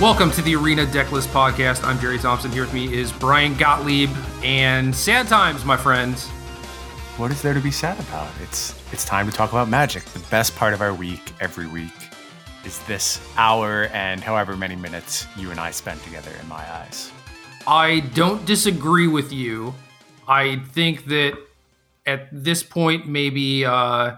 Welcome to the Arena Decklist Podcast. I'm Jerry Thompson. Here with me is Brian Gottlieb and sad times, my friends. What is there to be sad about? It's it's time to talk about magic. The best part of our week every week is this hour and however many minutes you and I spend together in my eyes. I don't disagree with you. I think that at this point, maybe uh,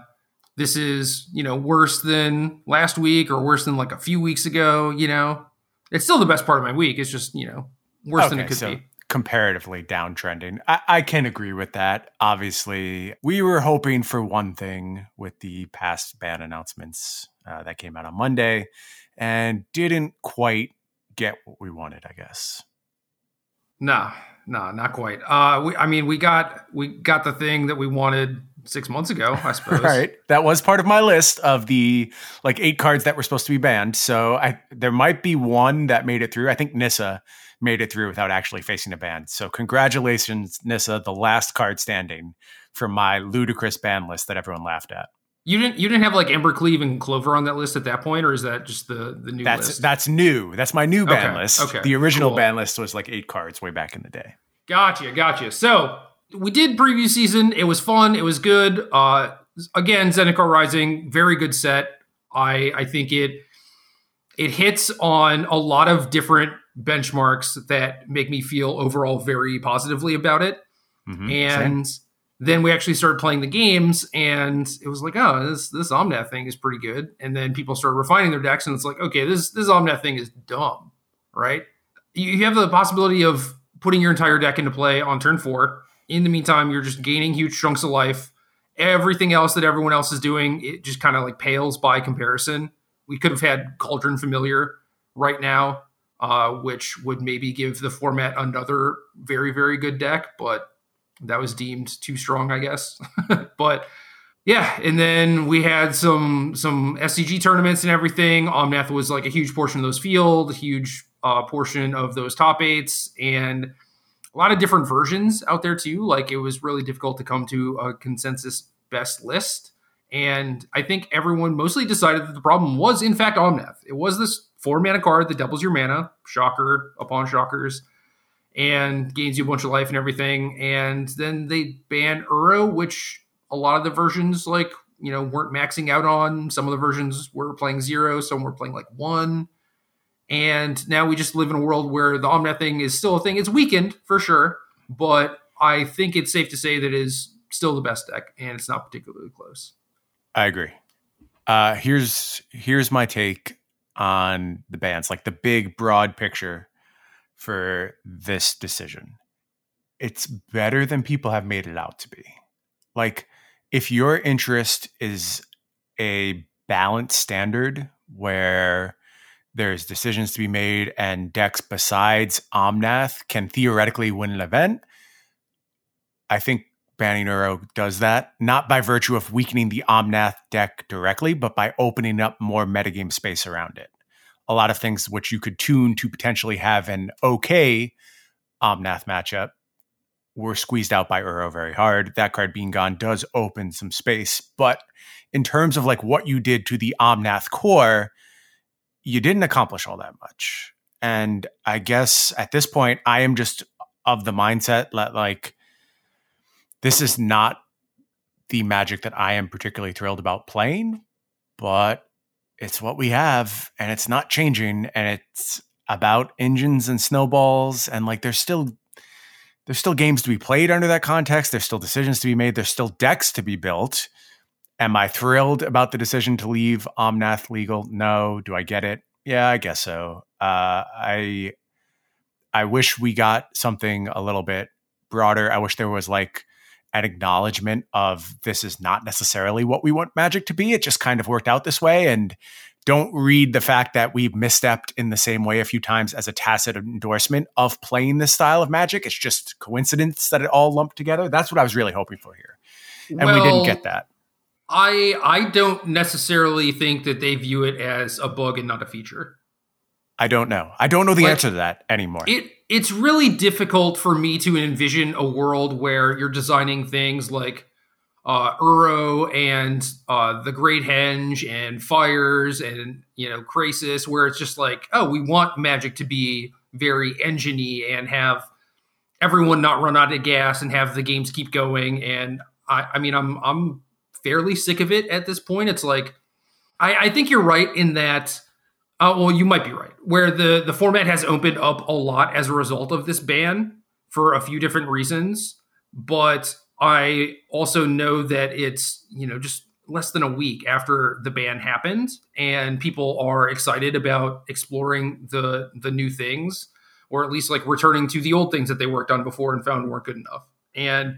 this is you know worse than last week or worse than like a few weeks ago. You know, it's still the best part of my week. It's just you know worse than it could so be. comparatively downtrending. I, I can agree with that. Obviously, we were hoping for one thing with the past ban announcements uh, that came out on Monday and didn't quite get what we wanted, I guess. Nah, nah, not quite. Uh, we, I mean, we got we got the thing that we wanted six months ago, I suppose. Right. That was part of my list of the like eight cards that were supposed to be banned. So I there might be one that made it through. I think Nissa made it through without actually facing a ban. So congratulations, Nissa, the last card standing from my ludicrous ban list that everyone laughed at. You didn't you didn't have like Embercleave and Clover on that list at that point, or is that just the the new That's list? that's new. That's my new ban Okay, list. okay, the original cool. ban list was like eight cards way back in the day. Gotcha, gotcha. So we did preview season. It was fun. It was good. Uh, again, Zendikar Rising, very good set. I I think it it hits on a lot of different benchmarks that make me feel overall very positively about it. Mhm, same. And then we actually started playing the games, and it was like, oh, this this Omnath thing is pretty good. And then people started refining their decks, and it's like, okay, this this Omnath thing is dumb, right? You, you have the possibility of putting your entire deck into play on turn four. In the meantime, you're just gaining huge chunks of life. Everything else that everyone else is doing, it just kind of like pales by comparison. We could have had Cauldron Familiar right now, uh, which would maybe give the format another very, very good deck, but that was deemed too strong, I guess. but yeah, and then we had some some SCG tournaments and everything. Omnath was like a huge portion of those field, huge uh, portion of those top eights, and a lot of different versions out there too. Like it was really difficult to come to a consensus best list. And I think everyone mostly decided that the problem was, in fact, Omnath. It was this four mana card that doubles your mana, shocker upon shockers, and gains you a bunch of life and everything. And then they banned Uro, which a lot of the versions, like, you know, weren't maxing out on. Some of the versions were playing zero, some were playing like one. And now we just live in a world where the Omnath thing is still a thing. It's weakened for sure, but I think it's safe to say that it is still the best deck, and it's not particularly close. I agree. Uh, here's here's my take on the bands, like the big broad picture for this decision. It's better than people have made it out to be. Like, if your interest is a balanced standard where there's decisions to be made and decks besides Omnath can theoretically win an event, I think banning Uro does that, not by virtue of weakening the Omnath deck directly, but by opening up more metagame space around it. A lot of things which you could tune to potentially have an okay Omnath matchup were squeezed out by Uro very hard. That card being gone does open some space. But in terms of like what you did to the Omnath core, you didn't accomplish all that much. And I guess at this point, I am just of the mindset that like this is not the magic that I am particularly thrilled about playing, but it's what we have and it's not changing and it's about engines and snowballs and like there's still there's still games to be played under that context, there's still decisions to be made, there's still decks to be built. Am I thrilled about the decision to leave Omnath legal? No. Do I get it? Yeah, I guess so. Uh, I I wish we got something a little bit broader. I wish there was like an acknowledgement of this is not necessarily what we want Magic to be. It just kind of worked out this way, and don't read the fact that we've misstepped in the same way a few times as a tacit endorsement of playing this style of Magic. It's just coincidence that it all lumped together. That's what I was really hoping for here, and we didn't get that. I I don't necessarily think that they view it as a bug and not a feature. I don't know. I don't know the Like, answer to that anymore. It it's really difficult for me to envision a world where you're designing things like uh, Uro and uh, the Great Henge and Fires and you know Krasis, where it's just like, oh, we want Magic to be very enginey and have everyone not run out of gas and have the games keep going. And I, I mean, I'm I'm fairly sick of it at this point. It's like I, I think you're right in that. Uh, well, you might be right. Where the the format has opened up a lot as a result of this ban for a few different reasons, but I also know that it's, you know, just less than a week after the ban happened and people are excited about exploring the the new things or at least like returning to the old things that they worked on before and found weren't good enough. And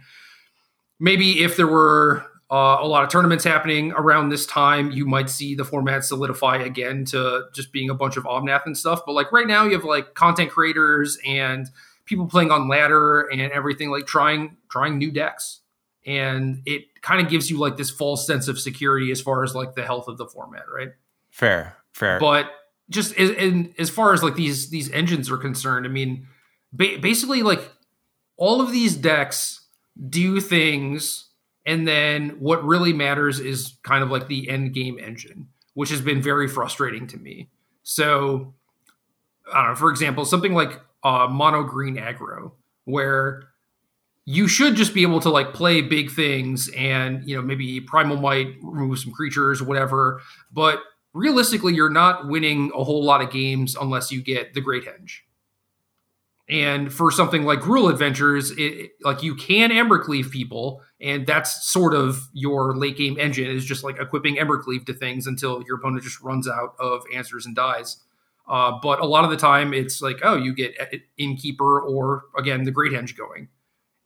maybe if there were uh, a lot of tournaments happening around this time, you might see the format solidify again to just being a bunch of Omnath and stuff. But like right now, you have like content creators and people playing on ladder and everything like trying trying new decks. And it kind of gives you like this false sense of security as far as like the health of the format right? Fair fair. But just as, in, as far as like these these engines are concerned i mean ba- basically like all of these decks do things and then what really matters is kind of like the end game engine which has been very frustrating to me. So i don't know for example something like uh, mono green aggro, where you should just be able to like play big things and you know maybe primal might remove some creatures whatever but realistically you're not winning a whole lot of games unless you get the great henge and for something like Gruul Adventures, it, like you can Embercleave people, and that's sort of your late game engine is just like equipping Embercleave to things until your opponent just runs out of answers and dies. Uh, but a lot of the time, it's like, oh, you get Innkeeper or again the Great Henge going,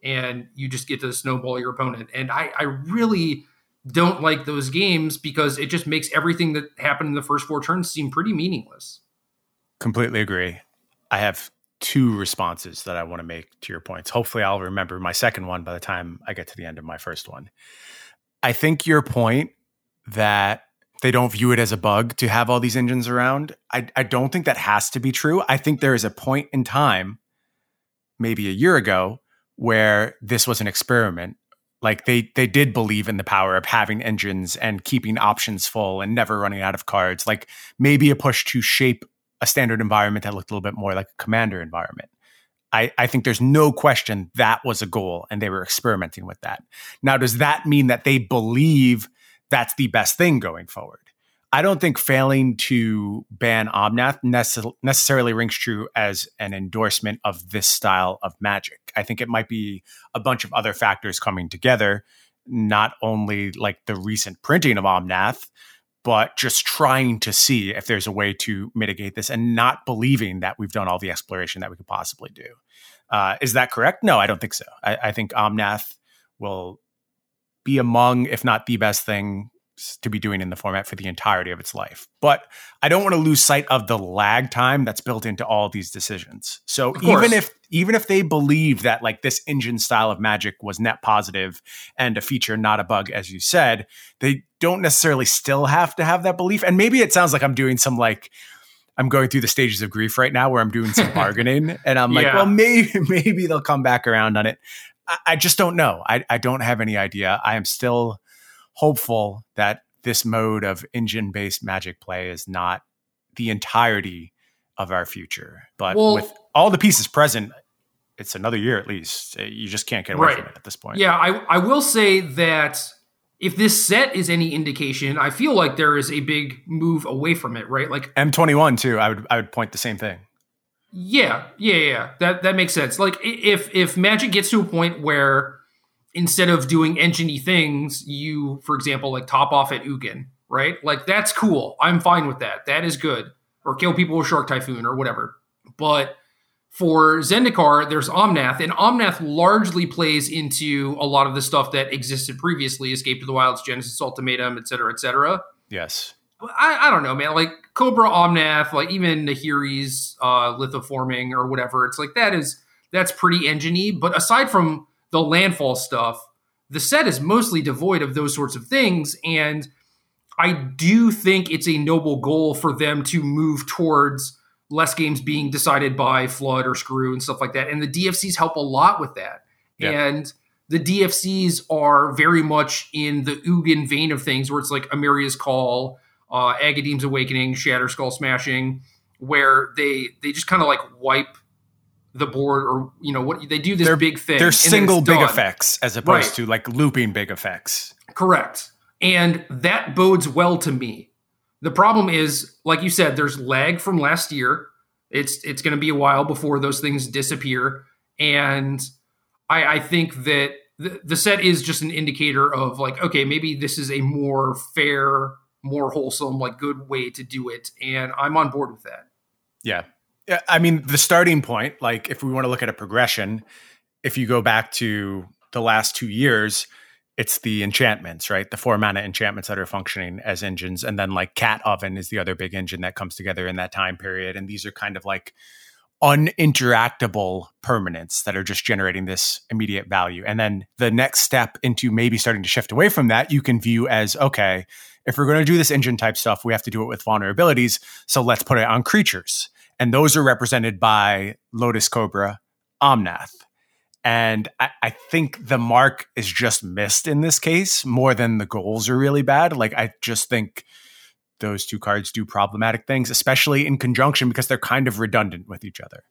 and you just get to snowball your opponent. And I, I really don't like those games because it just makes everything that happened in the first four turns seem pretty meaningless. Completely agree. I have two responses that I want to make to your points. Hopefully, I'll remember my second one by the time I get to the end of my first one. I think your point that they don't view it as a bug to have all these engines around. I, I don't think that has to be true. I think there is a point in time, maybe a year ago, where this was an experiment. Like they they did believe in the power of having engines and keeping options full and never running out of cards. Like maybe a push to shape a standard environment that looked a little bit more like a commander environment. I, I think there's no question that was a goal and they were experimenting with that. Now, does that mean that they believe that's the best thing going forward. I don't think failing to ban Omnath necess- necessarily rings true as an endorsement of this style of magic. I think it might be a bunch of other factors coming together, not only like the recent printing of Omnath, but just trying to see if there's a way to mitigate this and not believing that we've done all the exploration that we could possibly do. Uh, is that correct? No, I don't think so. I, I think Omnath will be among, if not the best thing to be doing in the format for the entirety of its life. But I don't want to lose sight of the lag time that's built into all these decisions. So even if even if they believe that like this engine style of magic was net positive and a feature not a bug as you said, they don't necessarily still have to have that belief. And maybe it sounds like I'm doing some like I'm going through the stages of grief right now where I'm doing some bargaining and I'm like, yeah. well, maybe maybe they'll come back around on it. I, just don't know. I, I don't have any idea. I am still hopeful that this mode of engine based magic play is not the entirety of our future. But well, with all the pieces present, it's another year at least. Eh, you just can't get away right. from it at this point. Yeah, I, I will say that if this set is any indication, I feel like there is a big move away from it, right? Like M21 too. I would I would point the same thing. Yeah, yeah, yeah. That that makes sense. Like if if Magic gets to a point where instead of doing enginey things, you, for example, like top off at Ugin, right? Like that's cool. I'm fine with that. That is good. Or kill people with Shark Typhoon or whatever. But for Zendikar, there's Omnath, and Omnath largely plays into a lot of the stuff that existed previously, Escape to the Wilds, Genesis Ultimatum, et cetera, et cetera. Yes. I, I don't know, man. Like Cobra Omnath, like even Nahiri's uh, lithoforming or whatever. It's like that is that's pretty enginey. But aside from the landfall stuff, the set is mostly devoid of those sorts of things. And I do think it's a noble goal for them to move towards less games being decided by flood or screw and stuff like that. And the DFCs help a lot with that. Yeah. And the DFCs are very much in the Ugin vein of things, where it's like Emeria's Call, uh, Agadeem's Awakening, Shatterskull Smashing, where they they just kind of like wipe the board or you know what they do this they're, big thing. They're single big done. effects as opposed Right. to like looping big effects. Correct. And that bodes well to me. The problem is, like you said, there's lag from last year. It's it's going to be a while before those things disappear, and I, I think that the, the set is just an indicator of like, okay, maybe this is a more fair, more wholesome, like good way to do it, and I'm on board with that. Yeah. I mean, the starting point, like if we want to look at a progression, if you go back to the last two years, it's the enchantments, right? The four mana enchantments that are functioning as engines. And then like Cat Oven is the other big engine that comes together in that time period. And these are kind of like uninteractable permanents that are just generating this immediate value. And then the next step into maybe starting to shift away from that, you can view as okay, if we're going to do this engine type stuff, we have to do it with vulnerabilities. So let's put it on creatures. And those are represented by Lotus Cobra, Omnath. And I, I think the mark is just missed in this case more than the goals are really bad. Like, I just think those two cards do problematic things, especially in conjunction because they're kind of redundant with each other.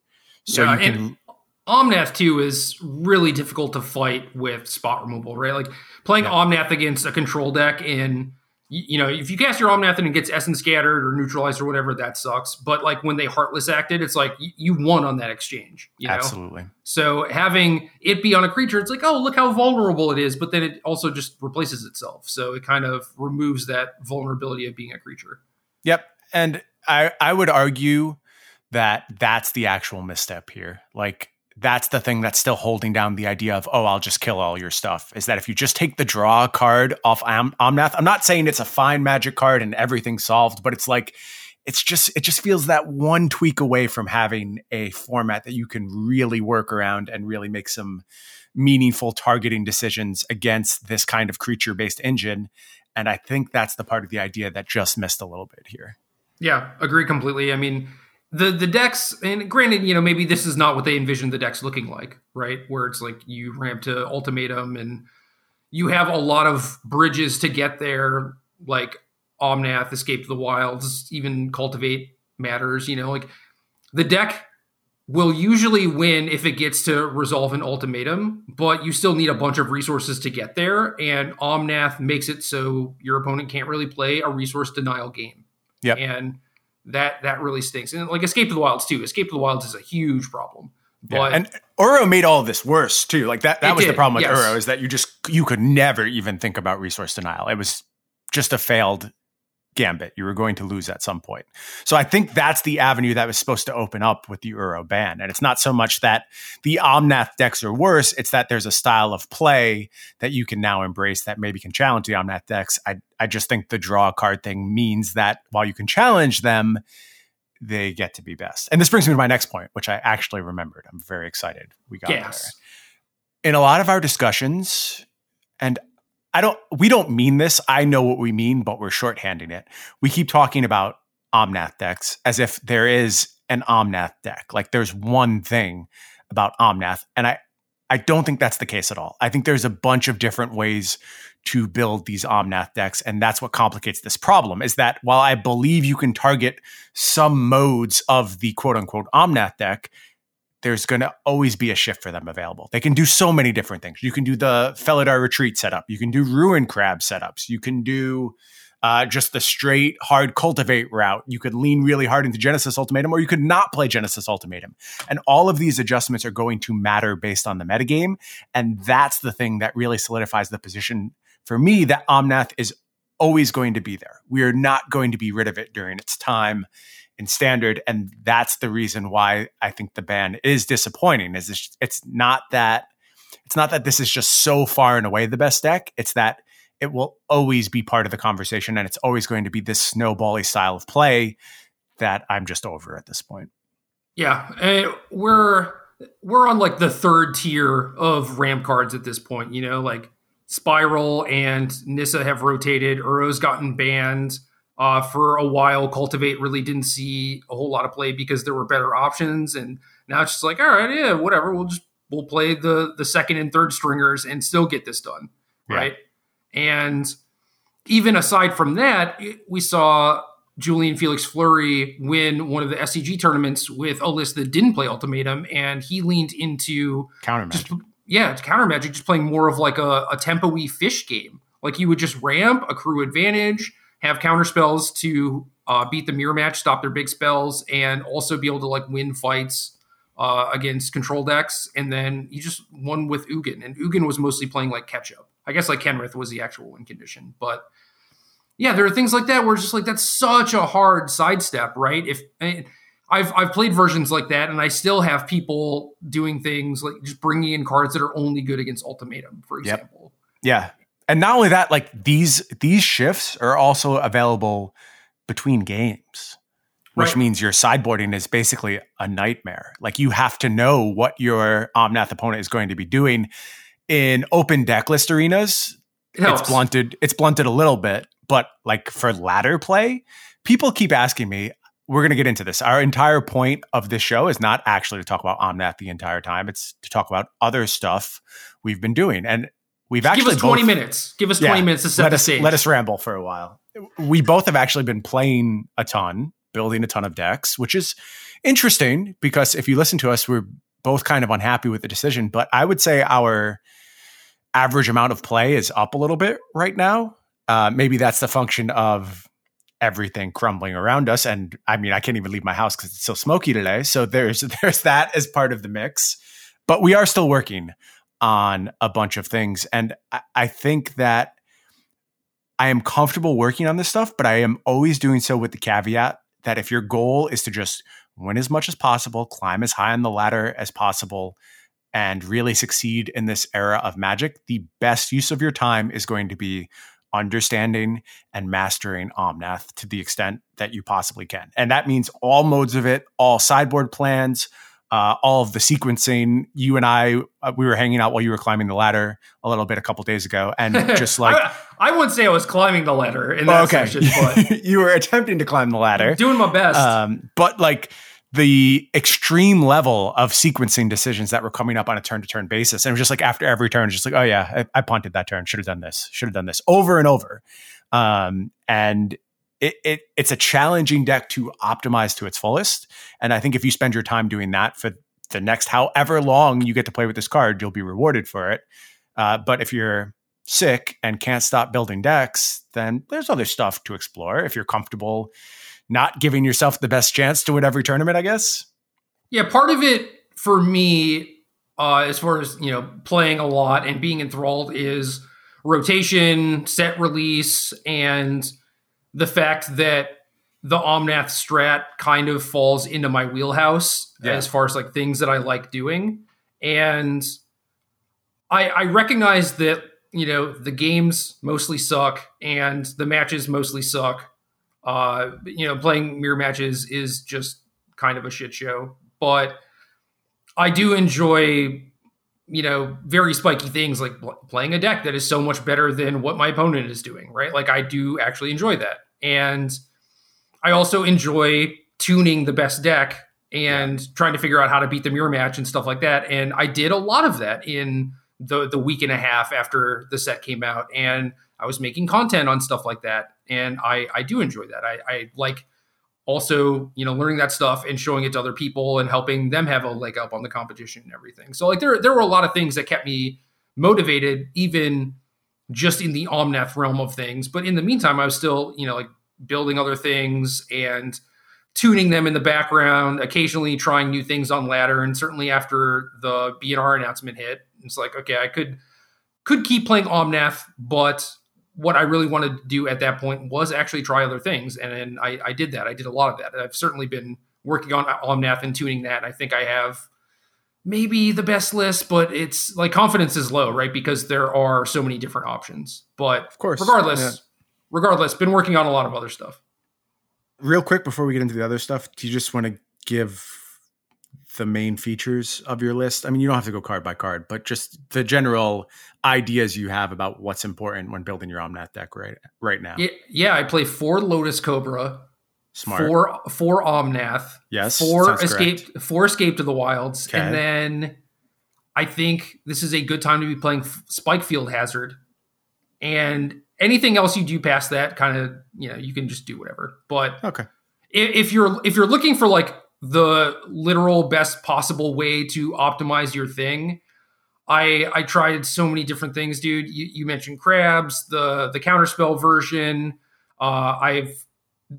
So Yeah, you can. Omnath too is really difficult to fight with spot removal, right? Like playing Yeah. Omnath against a control deck and you, you know, if you cast your Omnath and it gets essence scattered or neutralized or whatever, that sucks. But like when they heartless acted, it's like you, you won on that exchange. You know? Absolutely. So having it be on a creature, it's like, oh, look how vulnerable it is, but then it also just replaces itself. So it kind of removes that vulnerability of being a creature. Yep. And I, I would argue that that's the actual misstep here. Like, that's the thing that's still holding down the idea of, oh, I'll just kill all your stuff. Is that if you just take the draw card off Om- Omnath, I'm not saying it's a fine magic card and everything's solved, but it's like, it's just, it just feels that one tweak away from having a format that you can really work around and really make some meaningful targeting decisions against this kind of creature based engine. And I think that's the part of the idea that just missed a little bit here. Yeah, agree completely. I mean, the the decks, and granted, you know, maybe this is not what they envisioned the decks looking like, right? Where it's like you ramp to ultimatum and you have a lot of bridges to get there, like Omnath, Escape to the Wilds, even Cultivate matters, you know, like the deck will usually win if it gets to resolve an ultimatum, but you still need a bunch of resources to get there. And Omnath makes it so your opponent can't really play a resource denial game. yeah And that that really stinks. And like Escape to the Wilds too. Escape to the Wilds is a huge problem. Yeah, But and Uro made all of this worse too. Like that that was the problem with yes. Uro is that you just you could never even think about resource denial. It was just a failed gambit. You were going to lose at some point. So I think that's the avenue that was supposed to open up with the Uro ban. And it's not so much that the Omnath decks are worse, it's that there's a style of play that you can now embrace that maybe can challenge the Omnath decks. I I just think the draw card thing means that while you can challenge them, they get to be best. And this brings me to my next point, which I actually remembered. I'm very excited we got yes. there. In a lot of our discussions, and I don't we don't mean this. I know what we mean, but we're shorthanding it. We keep talking about Omnath decks as if there is an Omnath deck. Like there's one thing about Omnath. And I I don't think that's the case at all. I think there's a bunch of different ways to build these Omnath decks. And that's what complicates this problem is that while I believe you can target some modes of the quote unquote Omnath deck, there's going to always be a shift for them available. They can do so many different things. You can do the Felidar Retreat setup. You can do Ruin Crab setups. You can do uh, just the straight hard cultivate route. You could lean really hard into Genesis Ultimatum, or you could not play Genesis Ultimatum. And all of these adjustments are going to matter based on the metagame. And that's the thing that really solidifies the position for me that Omnath is always going to be there. We are not going to be rid of it during its time in standard. And that's the reason why I think the ban is disappointing. Is it's, it's not that it's not that this is just so far and away the best deck. It's that it will always be part of the conversation and it's always going to be this snowbally style of play that I'm just over at this point. Yeah, and we're we're on like the third tier of ramp cards at this point. You know, like Spiral and Nissa have rotated. Uro's gotten banned uh, for a while. Cultivate really didn't see a whole lot of play because there were better options, and now it's just like, all right, yeah, whatever. We'll just we'll play the the second and third stringers and still get this done, Yeah. right? And even aside from that, we saw Julian Felix Fleury win one of the SCG tournaments with a list that didn't play Ultimatum, and he leaned into Counter just magic. yeah, it's counter magic, just playing more of like a, a tempo-y fish game. Like you would just ramp, accrue advantage, have counter spells to uh, beat the mirror match, stop their big spells, and also be able to like win fights uh, against control decks. And then you just won with Ugin, and Ugin was mostly playing like catch up. I guess like Kenrith was the actual win condition, but yeah, there are things like that where it's just like that's such a hard sidestep, right? If I've I've played versions like that, and I still have people doing things like just bringing in cards that are only good against ultimatum, for Yep. example. Yeah. And not only that, like these these shifts are also available between games. Which Right. means your sideboarding is basically a nightmare. Like you have to know what your Omnath opponent is going to be doing. In open deck list arenas, It it's blunted it's blunted a little bit but like for ladder play people keep asking me we're going to get into this our entire point of this show is not actually to talk about omnath the entire time it's to talk about other stuff we've been doing and we've Give actually us twenty both- minutes. Give us twenty Yeah. minutes to set let the us stage. let us ramble for a while we both have actually been playing a ton building a ton of decks which is interesting because if you listen to us we're both kind of unhappy with the decision but i would say our average amount of play is up a little bit right now. Uh, maybe that's the function of everything crumbling around us. And I mean, I can't even leave my house because it's so smoky today. So there's there's that as part of the mix. But we are still working on a bunch of things, and I, I think that I am comfortable working on this stuff. But I am always doing so with the caveat that if your goal is to just win as much as possible, climb as high on the ladder as possible, and really succeed in this era of magic, the best use of your time is going to be understanding and mastering Omnath to the extent that you possibly can. And that means all modes of it, all sideboard plans, uh, all of the sequencing. You and I, uh, we were hanging out while you were climbing the ladder a little bit a couple days ago, and just like, I, I wouldn't say I was climbing the ladder in that okay, session, but you were attempting to climb the ladder. doing my best. Um, but like the extreme level of sequencing decisions that were coming up on a turn to turn basis. And it was just like after every turn, just like, oh yeah, I, I punted that turn. Should have done this. Should have done this over and over. Um, and it, it it's a challenging deck to optimize to its fullest. And I think if you spend your time doing that for the next however long you get to play with this card, you'll be rewarded for it. Uh, but if you're sick and can't stop building decks, then there's other stuff to explore. If you're comfortable not giving yourself the best chance to win every tournament, I guess. Yeah, part of it for me, uh, as far as you know, playing a lot and being enthralled is rotation, set release, and the fact that the Omnath strat kind of falls into my wheelhouse Yeah. as far as like things that I like doing. And I, I recognize that, you know, the games mostly suck and the matches mostly suck. Uh, you know, playing mirror matches is just kind of a shit show, but I do enjoy, you know, very spiky things like pl- playing a deck that is so much better than what my opponent is doing, right? Like I do actually enjoy that. And I also enjoy tuning the best deck and trying to figure out how to beat the mirror match and stuff like that. And I did a lot of that in the the week and a half after the set came out. And I was making content on stuff like that. And I, I do enjoy that. I, I like also, you know, learning that stuff and showing it to other people and helping them have a leg up on the competition and everything. So like there there were a lot of things that kept me motivated, even just in the Omnath realm of things. But in the meantime, I was still, you know, like building other things and tuning them in the background, occasionally trying new things on ladder. And certainly after the BNR announcement hit, it's like, okay, I could could keep playing Omnath, but what I really wanted to do at that point was actually try other things. And, then I, I did that. I did a lot of that. I've certainly been working on Omnath and tuning that. I think I have maybe the best list, but it's like confidence is low, right? Because there are so many different options. But Of course. regardless, Yeah. regardless, been working on a lot of other stuff. Real quick before we get into the other stuff, do you just want to give the main features of your list? I mean, you don't have to go card by card, but just the general ideas you have about what's important when building your Omnath deck right right now. Yeah, yeah I play four Lotus Cobra, Smart. four four Omnath, yes. four escape correct. four escape to the wilds, Okay. and then I think this is a good time to be playing Spikefield Hazard. And anything else you do past that, kind of, you know, you can just do whatever. But okay, if you're if you're looking for like the literal best possible way to optimize your thing, I I tried so many different things, dude. You, you mentioned crabs, the the counterspell version. Uh, I've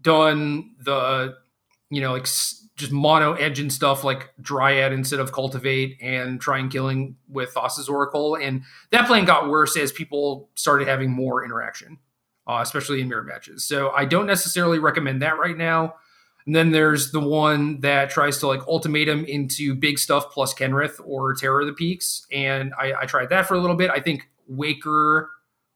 done the you know like just mono engine stuff like Dryad instead of Cultivate and trying killing with Thassa's Oracle. And that plan got worse as people started having more interaction, uh, especially in mirror matches. So I don't necessarily recommend that right now. And then there's the one that tries to like ultimatum into big stuff plus Kenrith or Terror of the Peaks. And I, I tried that for a little bit. I think Waker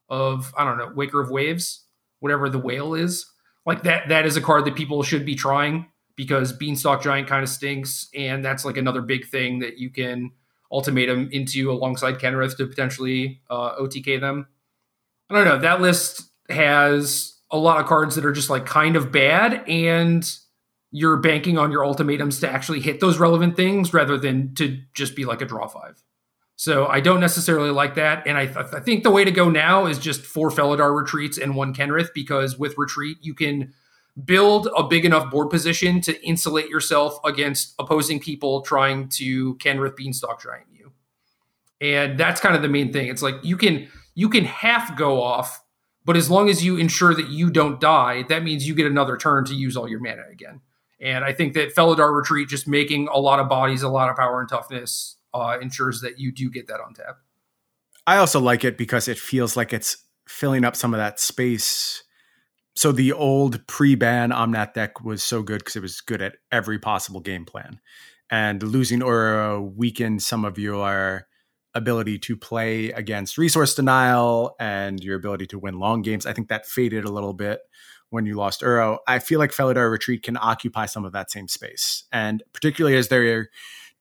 of, I don't know, Waker of Waves, whatever the whale is. Like that, that is a card that people should be trying because Beanstalk Giant kind of stinks, and that's like another big thing that you can ultimatum into alongside Kenrith to potentially uh, OTK them. I don't know. That list has a lot of cards that are just like kind of bad, and you're banking on your ultimatums to actually hit those relevant things rather than to just be like a draw five. So I don't necessarily like that, and I, th- I think the way to go now is just four Felidar retreats and one Kenrith because with retreat you can build a big enough board position to insulate yourself against opposing people trying to Kenrith Beanstalk Giant you. And that's kind of the main thing. It's like you can you can half go off, but as long as you ensure that you don't die, that means you get another turn to use all your mana again. And I think that Felidar Retreat just making a lot of bodies, a lot of power and toughness uh, ensures that you do get that on tap. I also like it because it feels like it's filling up some of that space so the old pre-ban Omnath deck was so good because it was good at every possible game plan. And losing Uro weakened some of your ability to play against resource denial and your ability to win long games. I think that faded a little bit when you lost Uro. I feel like Felidar Retreat can occupy some of that same space. And particularly as they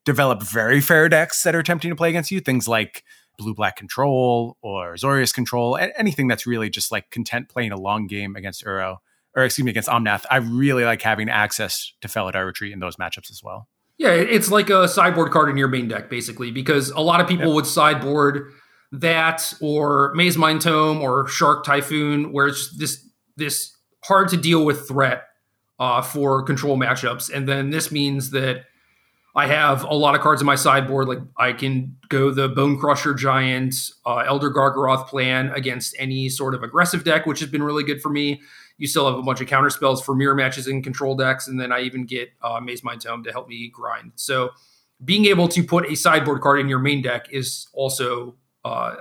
develop very fair decks that are attempting to play against you, things like blue black control or Azorius control, anything that's really just like content playing a long game against Uro or excuse me against Omnath. I really like having access to Felidar Retreat in those matchups as well. Yeah, it's like a sideboard card in your main deck basically because a lot of people yep. would sideboard that or Mazemind Tome or Shark Typhoon where it's this this hard to deal with threat uh, for control matchups, and then this means that I have a lot of cards in my sideboard. Like I can go the Bonecrusher Giant, uh, Elder Gargaroth plan against any sort of aggressive deck, which has been really good for me. You still have a bunch of counter spells for mirror matches and control decks, and then I even get uh, Mazemind Tome to help me grind. So being able to put a sideboard card in your main deck is also uh,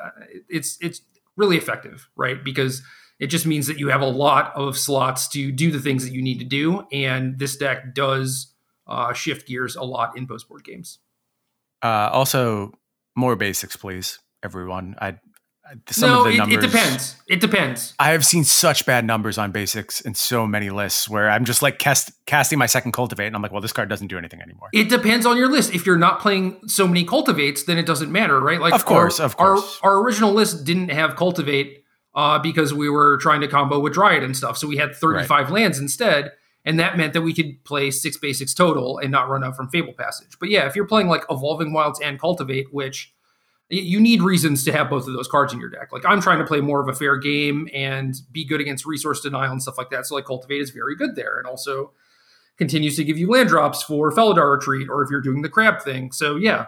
it's it's really effective, right? Because it just means that you have a lot of slots to do the things that you need to do, and this deck does uh, shift gears a lot in post board games. Uh, also, more basics, please, everyone. I some no, it, numbers, it, depends. It depends. I have seen such bad numbers on basics in so many lists where I'm just like cast, casting my second cultivate, and I'm like, well, this card doesn't do anything anymore. It depends on your list. If you're not playing so many cultivates, then it doesn't matter, right? Like, of course, our, of course. Our, our original list didn't have cultivate uh, because we were trying to combo with Dryad and stuff, so we had 35 right. lands instead and that meant that we could play six basics total and not run out from Fable Passage. But yeah, if you're playing like Evolving Wilds and Cultivate, which you need reasons to have both of those cards in your deck. Like I'm trying to play more of a fair game and be good against resource denial and stuff like that. So like Cultivate is very good there, and also continues to give you land drops for Felidar Retreat, or if you're doing the crab thing. So yeah,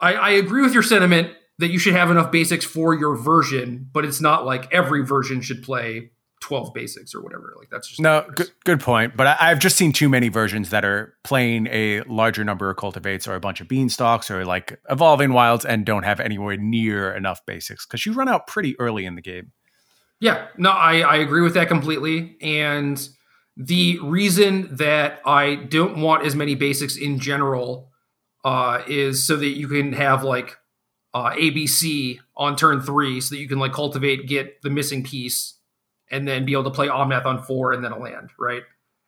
I, I agree with your sentiment that you should have enough basics for your version, but it's not like every version should play 12 basics or whatever. Like that's just no good, good point. But I, have just seen too many versions that are playing a larger number of cultivates or a bunch of beanstalks or like evolving wilds and don't have anywhere near enough basics because you run out pretty early in the game. Yeah, no, I, I agree with that completely. And the reason that I don't want as many basics in general uh, is so that you can have like uh, ABC on turn three, so that you can like cultivate, get the missing piece, and then be able to play Omnath on four and then a land, right?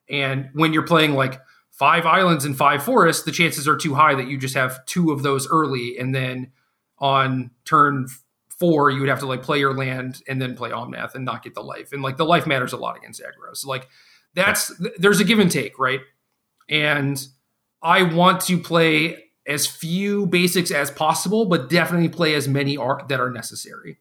And when you're playing like five islands and five forests, the chances are too high that you just have two of those early, and then on turn four, you would have to like play your land and then play Omnath and not get the life. And like the life matters a lot against aggro. So like that's there's a give and take, right? And I want to play as few basics as possible, but definitely play as many are, that are necessary.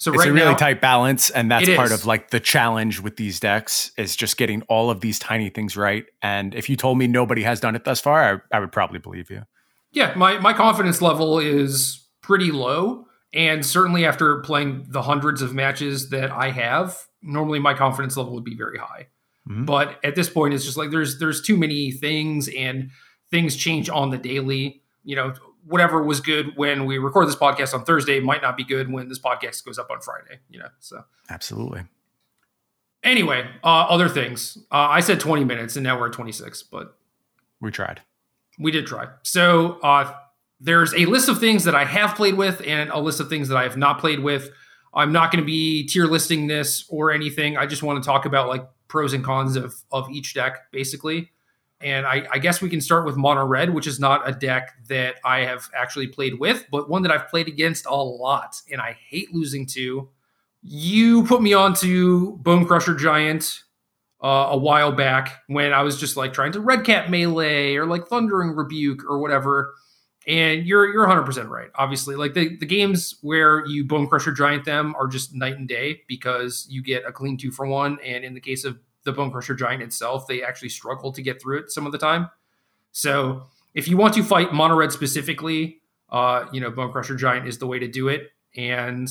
So it's right a really now, tight balance, and that's part is. of like the challenge with these decks is just getting all of these tiny things right. And if you told me nobody has done it thus far, I, I would probably believe you. Yeah, my my confidence level is pretty low, and certainly after playing the hundreds of matches that I have, normally my confidence level would be very high. Mm-hmm. But at this point, it's just like there's there's too many things, and things change on the daily. You know, whatever was good when we record this podcast on Thursday might not be good when this podcast goes up on Friday, you know. So Absolutely. Anyway, uh, other things. Uh, I said 20 minutes and now we're at 26, but we tried. We did try. So uh, there's a list of things that I have played with and a list of things that I have not played with. I'm not going to be tier listing this or anything. I just want to talk about like pros and cons of of each deck basically. And I, I, guess we can start with Mono Red, which is not a deck that I have actually played with, but one that I've played against a lot, and I hate losing to. You put me on to Bonecrusher Giant uh, a while back when I was just like trying to Redcap Melee or like Thundering Rebuke or whatever. And you're you're 100% right. Obviously, like the, the games where you Bonecrusher Giant them are just night and day because you get a clean two for one. And in the case of the Bonecrusher Giant itself, they actually struggle to get through it some of the time. So if you want to fight Mono Red specifically, uh, you know, Bonecrusher Giant is the way to do it. And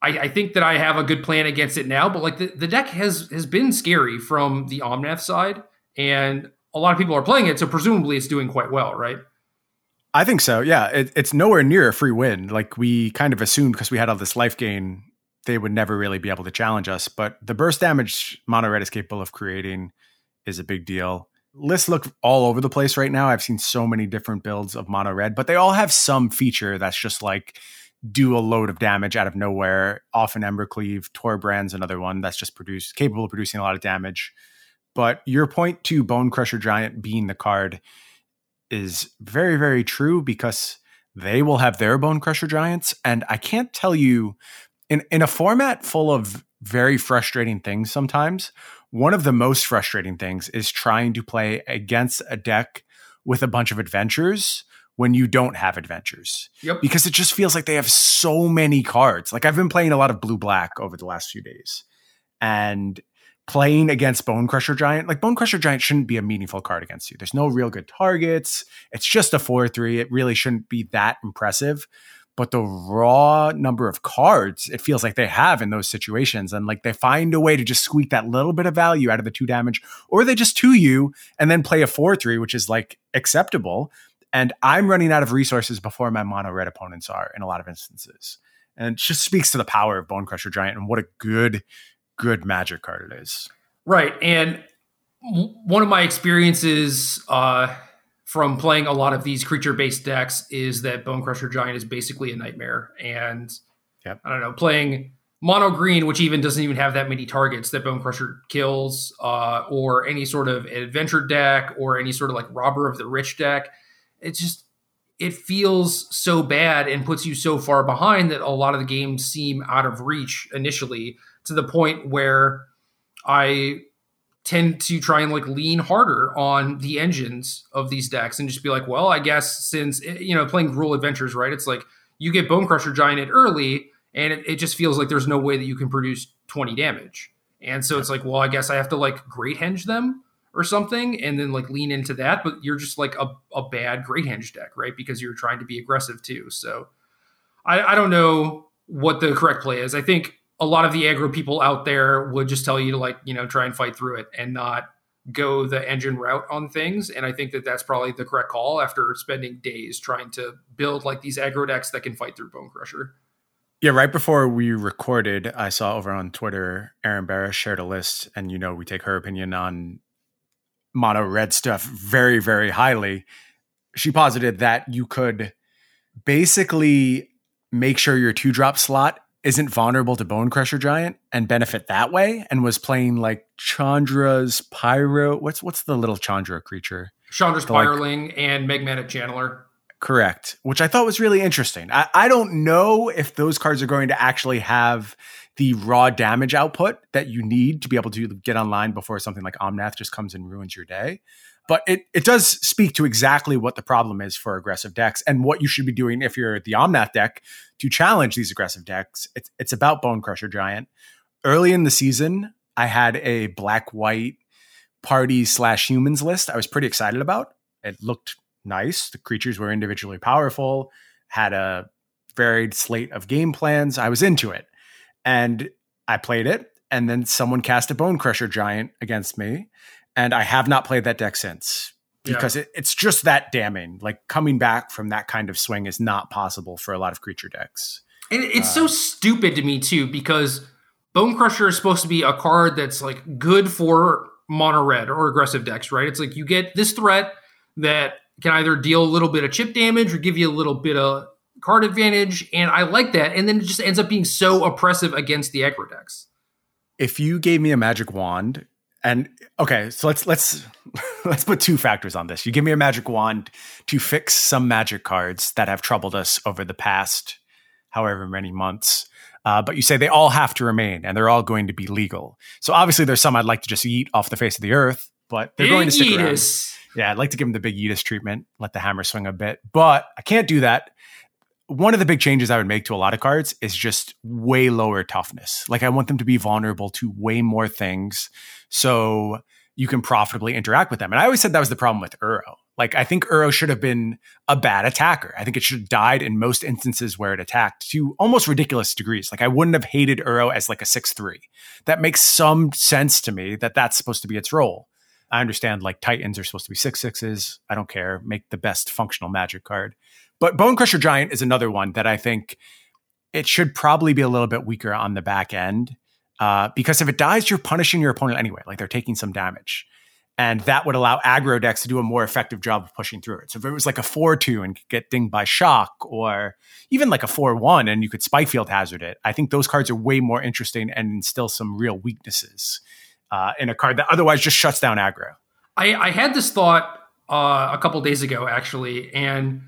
I, I, think that I have a good plan against it now, but like the, the deck has has been scary from the Omnath side, and a lot of people are playing it, so presumably it's doing quite well, right? I think so. Yeah, it, it's nowhere near a free win. Like we kind of assumed because we had all this life gain they would never really be able to challenge us. But the burst damage Mono Red is capable of creating is a big deal. Lists look all over the place right now. I've seen so many different builds of Mono Red, but they all have some feature that's just like do a load of damage out of nowhere. Often Embercleave, Torbrand's another one that's just produced capable of producing a lot of damage. But your point to Bonecrusher Giant being the card is very, very true because they will have their Bonecrusher Giants. And I can't tell you in in a format full of very frustrating things sometimes one of the most frustrating things is trying to play against a deck with a bunch of adventures when you don't have adventures. Yep. Because it just feels like they have so many cards. Like I've been playing a lot of blue black over the last few days. And playing against Bonecrusher Giant, like Bonecrusher Giant shouldn't be a meaningful card against you. There's no real good targets. It's just a 4 3. It really shouldn't be that impressive but the raw number of cards it feels like they have in those situations and like they find a way to just squeak that little bit of value out of the two damage or they just two you and then play a 4-3 which is like acceptable and i'm running out of resources before my mono red opponents are in a lot of instances. And it just speaks to the power of bonecrusher giant and what a good good magic card it is. Right and one of my experiences uh from playing a lot of these creature based decks is that Bonecrusher Giant is basically a nightmare. And yep. I don't know, playing mono green, which even doesn't even have that many targets that Bonecrusher kills, uh, or any sort of adventure deck or any sort of like robber of the rich deck, it just it feels so bad and puts you so far behind that a lot of the games seem out of reach initially to the point where I tend to try and like lean harder on the engines of these decks and just be like, well, I guess since eh, you know playing Gruul Adventures, right? It's like you get Bonecrusher Giant early, and it, it just feels like there's no way that you can produce 20 damage. And so it's like, well, I guess I have to like Great Henge them or something, and then like lean into that. But you're just like a, a bad Great Henge deck, right? Because you're trying to be aggressive too. So I, I don't know what the correct play is. I think a lot of the aggro people out there would just tell you to like you know try and fight through it and not go the engine route on things. And i think that that's probably the correct call after spending days trying to build like these aggro decks that can fight through bonecrusher. Yeah right before we recorded i saw over on twitter aaron barris shared a list and you know we take her opinion on mono red stuff very very highly. She posited that you could basically make sure your two drop slot isn't vulnerable to Bonecrusher Giant and benefit that way, and was playing like Chandra's Pyro. What's what's the little Chandra creature? Chandra's the, Pyreling like, and Magmatic Channeler. Correct, which I thought was really interesting. I, I don't know if those cards are going to actually have the raw damage output that you need to be able to get online before something like Omnath just comes and ruins your day. But it, it does speak to exactly what the problem is for aggressive decks and what you should be doing if you're the Omnath deck to challenge these aggressive decks. It's, it's about Bonecrusher Giant. Early in the season, I had a black white party slash humans list I was pretty excited about. It looked nice. The creatures were individually powerful, had a varied slate of game plans. I was into it. And I played it. And then someone cast a Bonecrusher Giant against me and I have not played that deck since because yeah. it, it's just that damning. Like coming back from that kind of swing is not possible for a lot of creature decks. And it's uh, so stupid to me too because Bonecrusher is supposed to be a card that's like good for mono red or aggressive decks, right? It's like you get this threat that can either deal a little bit of chip damage or give you a little bit of card advantage, and I like that. And then it just ends up being so oppressive against the aggro decks. If you gave me a magic wand and okay, so let's let's let's put two factors on this. You give me a magic wand to fix some magic cards that have troubled us over the past however many months. Uh, but you say they all have to remain and they're all going to be legal. So obviously, there's some I'd like to just eat off the face of the earth, but they're big going to stick around. Yeah, I'd like to give them the big Yeetus treatment, let the hammer swing a bit, but I can't do that one of the big changes I would make to a lot of cards is just way lower toughness. Like I want them to be vulnerable to way more things so you can profitably interact with them. And I always said that was the problem with Uro. Like I think Uro should have been a bad attacker. I think it should have died in most instances where it attacked to almost ridiculous degrees. Like I wouldn't have hated Uro as like a 6-3. That makes some sense to me that that's supposed to be its role. I understand like Titans are supposed to be six sixes. I don't care. Make the best functional magic card. But Bonecrusher Giant is another one that I think it should probably be a little bit weaker on the back end. Uh, because if it dies, you're punishing your opponent anyway. Like they're taking some damage. And that would allow aggro decks to do a more effective job of pushing through it. So if it was like a 4 2 and get dinged by shock, or even like a 4 1 and you could Spikefield hazard it, I think those cards are way more interesting and instill some real weaknesses uh, in a card that otherwise just shuts down aggro. I, I had this thought uh, a couple days ago, actually. And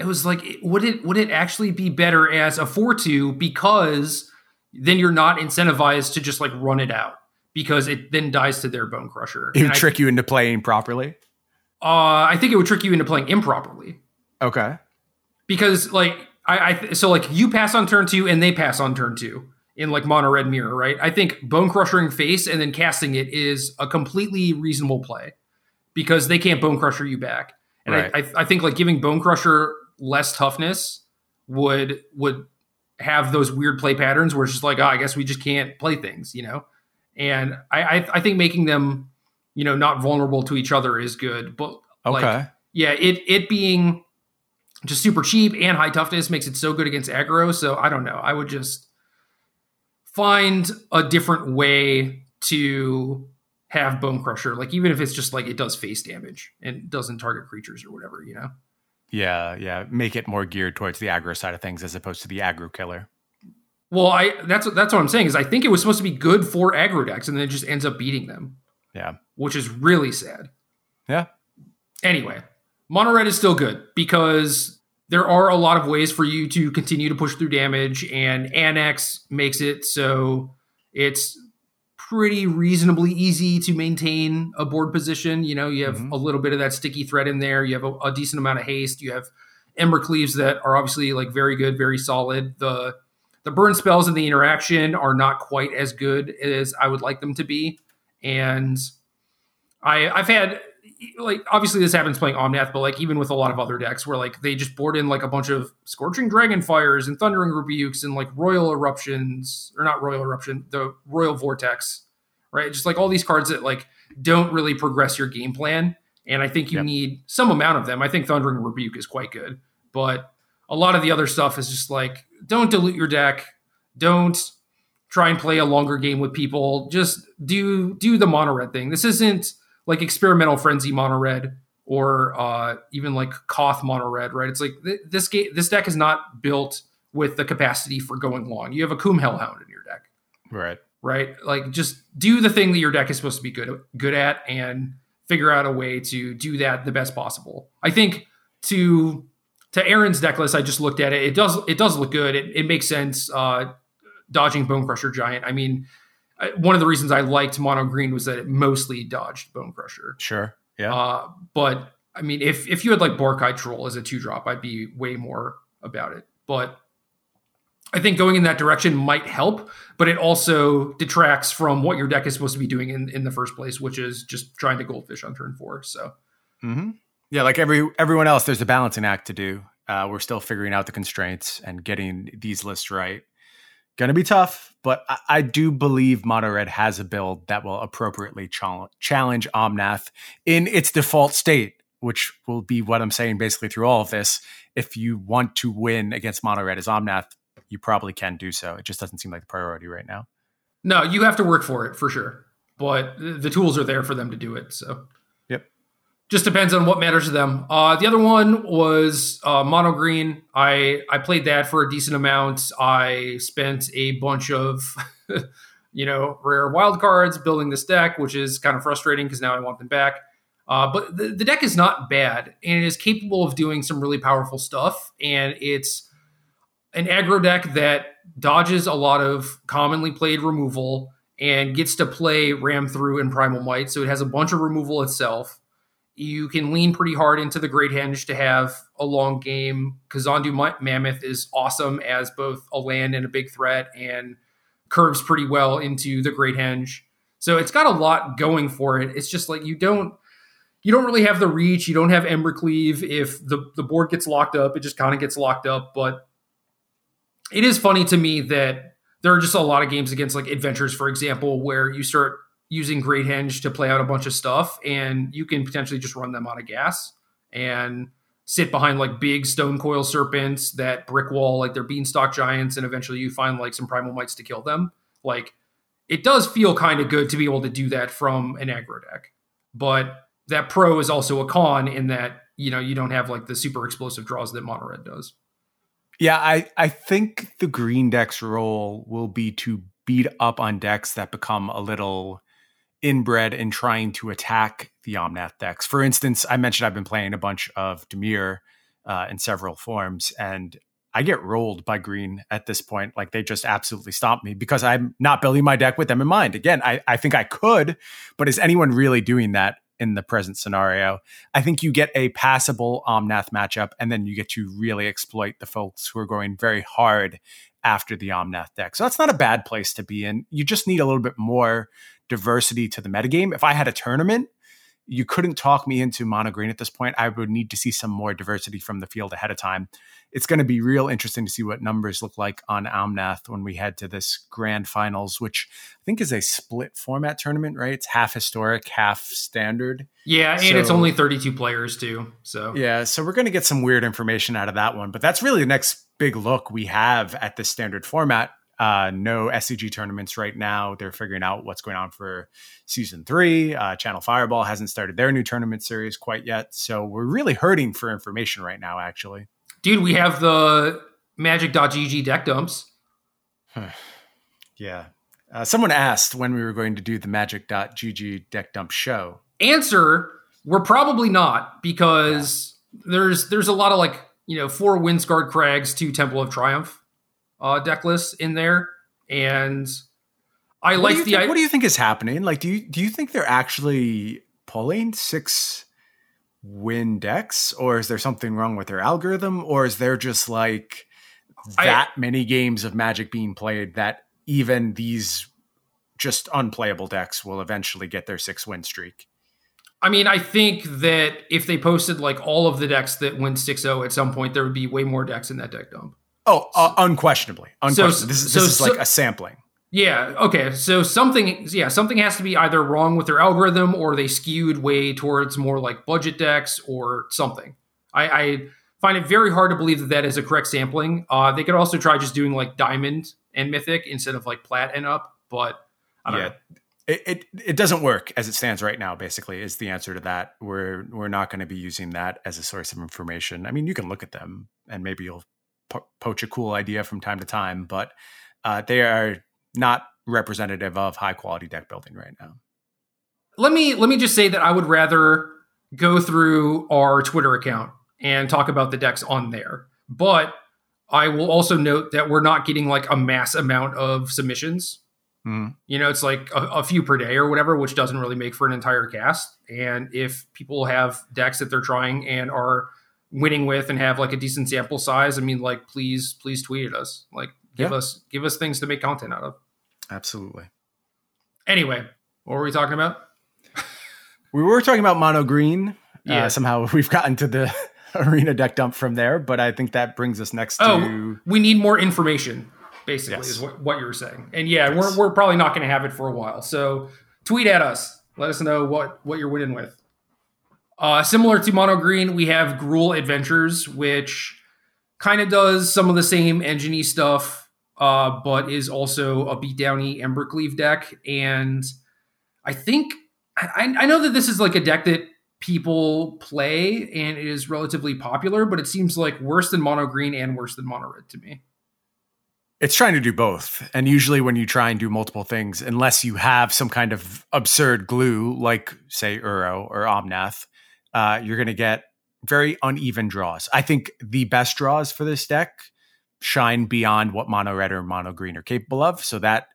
it was like would it would it actually be better as a 4-2 because then you're not incentivized to just like run it out because it then dies to their bonecrusher. It would trick you into playing properly? Uh I think it would trick you into playing improperly. Okay. Because like I, I so like you pass on turn 2 and they pass on turn 2 in like mono red mirror, right? I think bone crushing face and then casting it is a completely reasonable play because they can't bonecrusher you back. And right. I, I, I think like giving bonecrusher less toughness would would have those weird play patterns where it's just like, oh, I guess we just can't play things, you know. And I I, I think making them, you know, not vulnerable to each other is good. But okay, like, yeah, it it being just super cheap and high toughness makes it so good against aggro. So I don't know. I would just find a different way to have Bonecrusher. Like even if it's just like it does face damage and doesn't target creatures or whatever, you know. Yeah, yeah. Make it more geared towards the aggro side of things as opposed to the aggro killer. Well, I that's that's what I'm saying is I think it was supposed to be good for aggro decks and then it just ends up beating them. Yeah. Which is really sad. Yeah. Anyway, mono red is still good because there are a lot of ways for you to continue to push through damage and annex makes it so it's pretty reasonably easy to maintain a board position. You know, you have mm-hmm. a little bit of that sticky thread in there. You have a, a, decent amount of haste. You have Embercleaves that are obviously like very good, very solid. The the burn spells and the interaction are not quite as good as I would like them to be. And I I've had like obviously this happens playing Omnath, but like even with a lot of other decks where like they just board in like a bunch of scorching dragon fires and thundering rebukes and like Roil Eruptions or not Roil Eruption, the royal vortex, right? Just like all these cards that like don't really progress your game plan. And I think you yep. need some amount of them. I think Thundering Rebuke is quite good, but a lot of the other stuff is just like don't dilute your deck, don't try and play a longer game with people. Just do do the mono red thing. This isn't like experimental frenzy mono red or uh, even like Koth mono red, right? It's like th- this game, this deck is not built with the capacity for going long. You have a Coom Hellhound in your deck, right? Right? Like just do the thing that your deck is supposed to be good good at, and figure out a way to do that the best possible. I think to to Aaron's deck list, I just looked at it. It does it does look good. It, it makes sense. Uh, dodging Bonecrusher Giant. I mean, one of the reasons I liked mono green was that it mostly dodged Bonecrusher. Sure. Yeah. Uh, but I mean, if if you had like Borkai Troll as a two drop, I'd be way more about it. But I think going in that direction might help, but it also detracts from what your deck is supposed to be doing in, in the first place, which is just trying to goldfish on turn four. So, mm-hmm. yeah, like every everyone else, there's a balancing act to do. Uh, we're still figuring out the constraints and getting these lists right. Going to be tough, but I, I, do believe Mono Red has a build that will appropriately ch- challenge Omnath in its default state, which will be what I'm saying basically through all of this. If you want to win against Mono Red as Omnath, you probably can do so. It just doesn't seem like the priority right now. No, you have to work for it for sure, but the tools are there for them to do it. So just depends on what matters to them. Uh, the other one was uh, mono green. I I played that for a decent amount. I spent a bunch of you know rare wild cards building this deck, which is kind of frustrating because now I want them back. Uh, but the, the deck is not bad and it is capable of doing some really powerful stuff. And it's an aggro deck that dodges a lot of commonly played removal and gets to play Ram through and Primal Might. So it has a bunch of removal itself you can lean pretty hard into the Great Henge to have a long game. Kazandu Mammoth is awesome as both a land and a big threat and curves pretty well into the Great Henge. So it's got a lot going for it. It's just like you don't you don't really have the reach. You don't have Embercleave. If the, the board gets locked up, it just kind of gets locked up. But it is funny to me that there are just a lot of games against like adventures, for example, where you start using Great Henge to play out a bunch of stuff, and you can potentially just run them out of gas and sit behind like big Stonecoil Serpents that brick wall like they're beanstalk giants, and eventually you find like some Primal Mights to kill them. Like it does feel kind of good to be able to do that from an aggro deck, but that pro is also a con in that you know you don't have like the super explosive draws that mono red does. Yeah, I I think the green deck's role will be to beat up on decks that become a little inbred in trying to attack the Omnath decks. For instance, I mentioned I've been playing a bunch of Dimir uh, in several forms, and I get rolled by green at this point. Like they just absolutely stomp me because I'm not building my deck with them in mind. Again, I, I think I could, but is anyone really doing that in the present scenario? I think you get a passable Omnath matchup, and then you get to really exploit the folks who are going very hard after the Omnath deck. So that's not a bad place to be in. You just need a little bit more diversity to the metagame. If I had a tournament, you couldn't talk me into mono green at this point. I would need to see some more diversity from the field ahead of time. It's going to be real interesting to see what numbers look like on Omnath when we head to this grand finals, which I think is a split format tournament, right? It's half historic, half standard. Yeah, and so, it's only 32 players too. So Yeah, so we're going to get some weird information out of that one, but that's really the next big look we have at the standard format uh, no SCG tournaments right now. They're figuring out what's going on for season three. Uh, Channel Fireball hasn't started their new tournament series quite yet. So we're really hurting for information right now, actually. Dude, we have the magic.gg deck dumps. yeah. Uh, someone asked when we were going to do the magic.gg deck dump show. Answer we're probably not because yeah. there's there's a lot of like, you know, four Windscarred Crags, two Temple of Triumph uh, deck lists in there, and I what like the. Think, what do you think is happening? Like, do you do you think they're actually pulling six win decks, or is there something wrong with their algorithm, or is there just like that I, many games of Magic being played that even these just unplayable decks will eventually get their six win streak? I mean, I think that if they posted like all of the decks that win 6-0 at some point, there would be way more decks in that deck dump. Oh, uh, unquestionably, unquestionably. So, this, this so, is like a sampling. Yeah. Okay. So something, yeah, something has to be either wrong with their algorithm, or they skewed way towards more like budget decks, or something. I, I find it very hard to believe that that is a correct sampling. Uh, they could also try just doing like diamond and mythic instead of like plat and up, but I don't yeah. know. It, it, it doesn't work as it stands right now. Basically, is the answer to that. We're we're not going to be using that as a source of information. I mean, you can look at them and maybe you'll po- poach a cool idea from time to time, but uh, they are not representative of high quality deck building right now. Let me let me just say that I would rather go through our Twitter account and talk about the decks on there. But I will also note that we're not getting like a mass amount of submissions. Mm. You know, it's like a, a, few per day or whatever, which doesn't really make for an entire cast. And if people have decks that they're trying and are winning with and have like a decent sample size, I mean, like please, please tweet at us. Like give yeah. us give us things to make content out of. Absolutely. Anyway, what were we talking about? we were talking about mono green. Uh, yeah. Uh, somehow we've gotten to the arena deck dump from there, but I think that brings us next oh, to. We need more information basically yes. is what, what you were saying. And yeah, yes. we're, we're probably not going to have it for a while. So tweet at us. Let us know what, what you're winning with. Uh, similar to Mono Green, we have Gruul Adventures, which kind of does some of the same engine stuff, uh, but is also a beatdowny Embercleave deck. And I think I, I know that this is like a deck that people play and it is relatively popular, but it seems like worse than Mono Green and worse than Mono Red to me. It's trying to do both. And usually, when you try and do multiple things, unless you have some kind of absurd glue, like, say, Uro or Omnath, uh, you're going to get very uneven draws. I think the best draws for this deck shine beyond what mono red or mono green are capable of. So that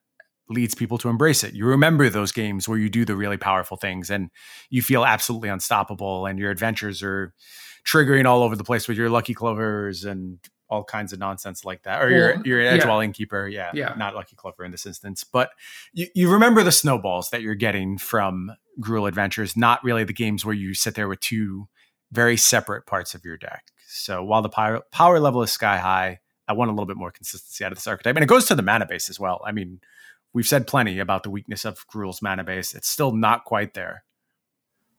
leads people to embrace it. You remember those games where you do the really powerful things and you feel absolutely unstoppable, and your adventures are triggering all over the place with your lucky clovers and all kinds of nonsense like that. Or you're you're an Edgewall yeah. Innkeeper, yeah, yeah, not Lucky Clover in this instance. But you, you remember the snowballs that you're getting from Gruul Adventures, not really the games where you sit there with two very separate parts of your deck. So while the power, power level is sky high, I want a little bit more consistency out of this archetype. And it goes to the mana base as well. I mean, we've said plenty about the weakness of Gruul's mana base. It's still not quite there.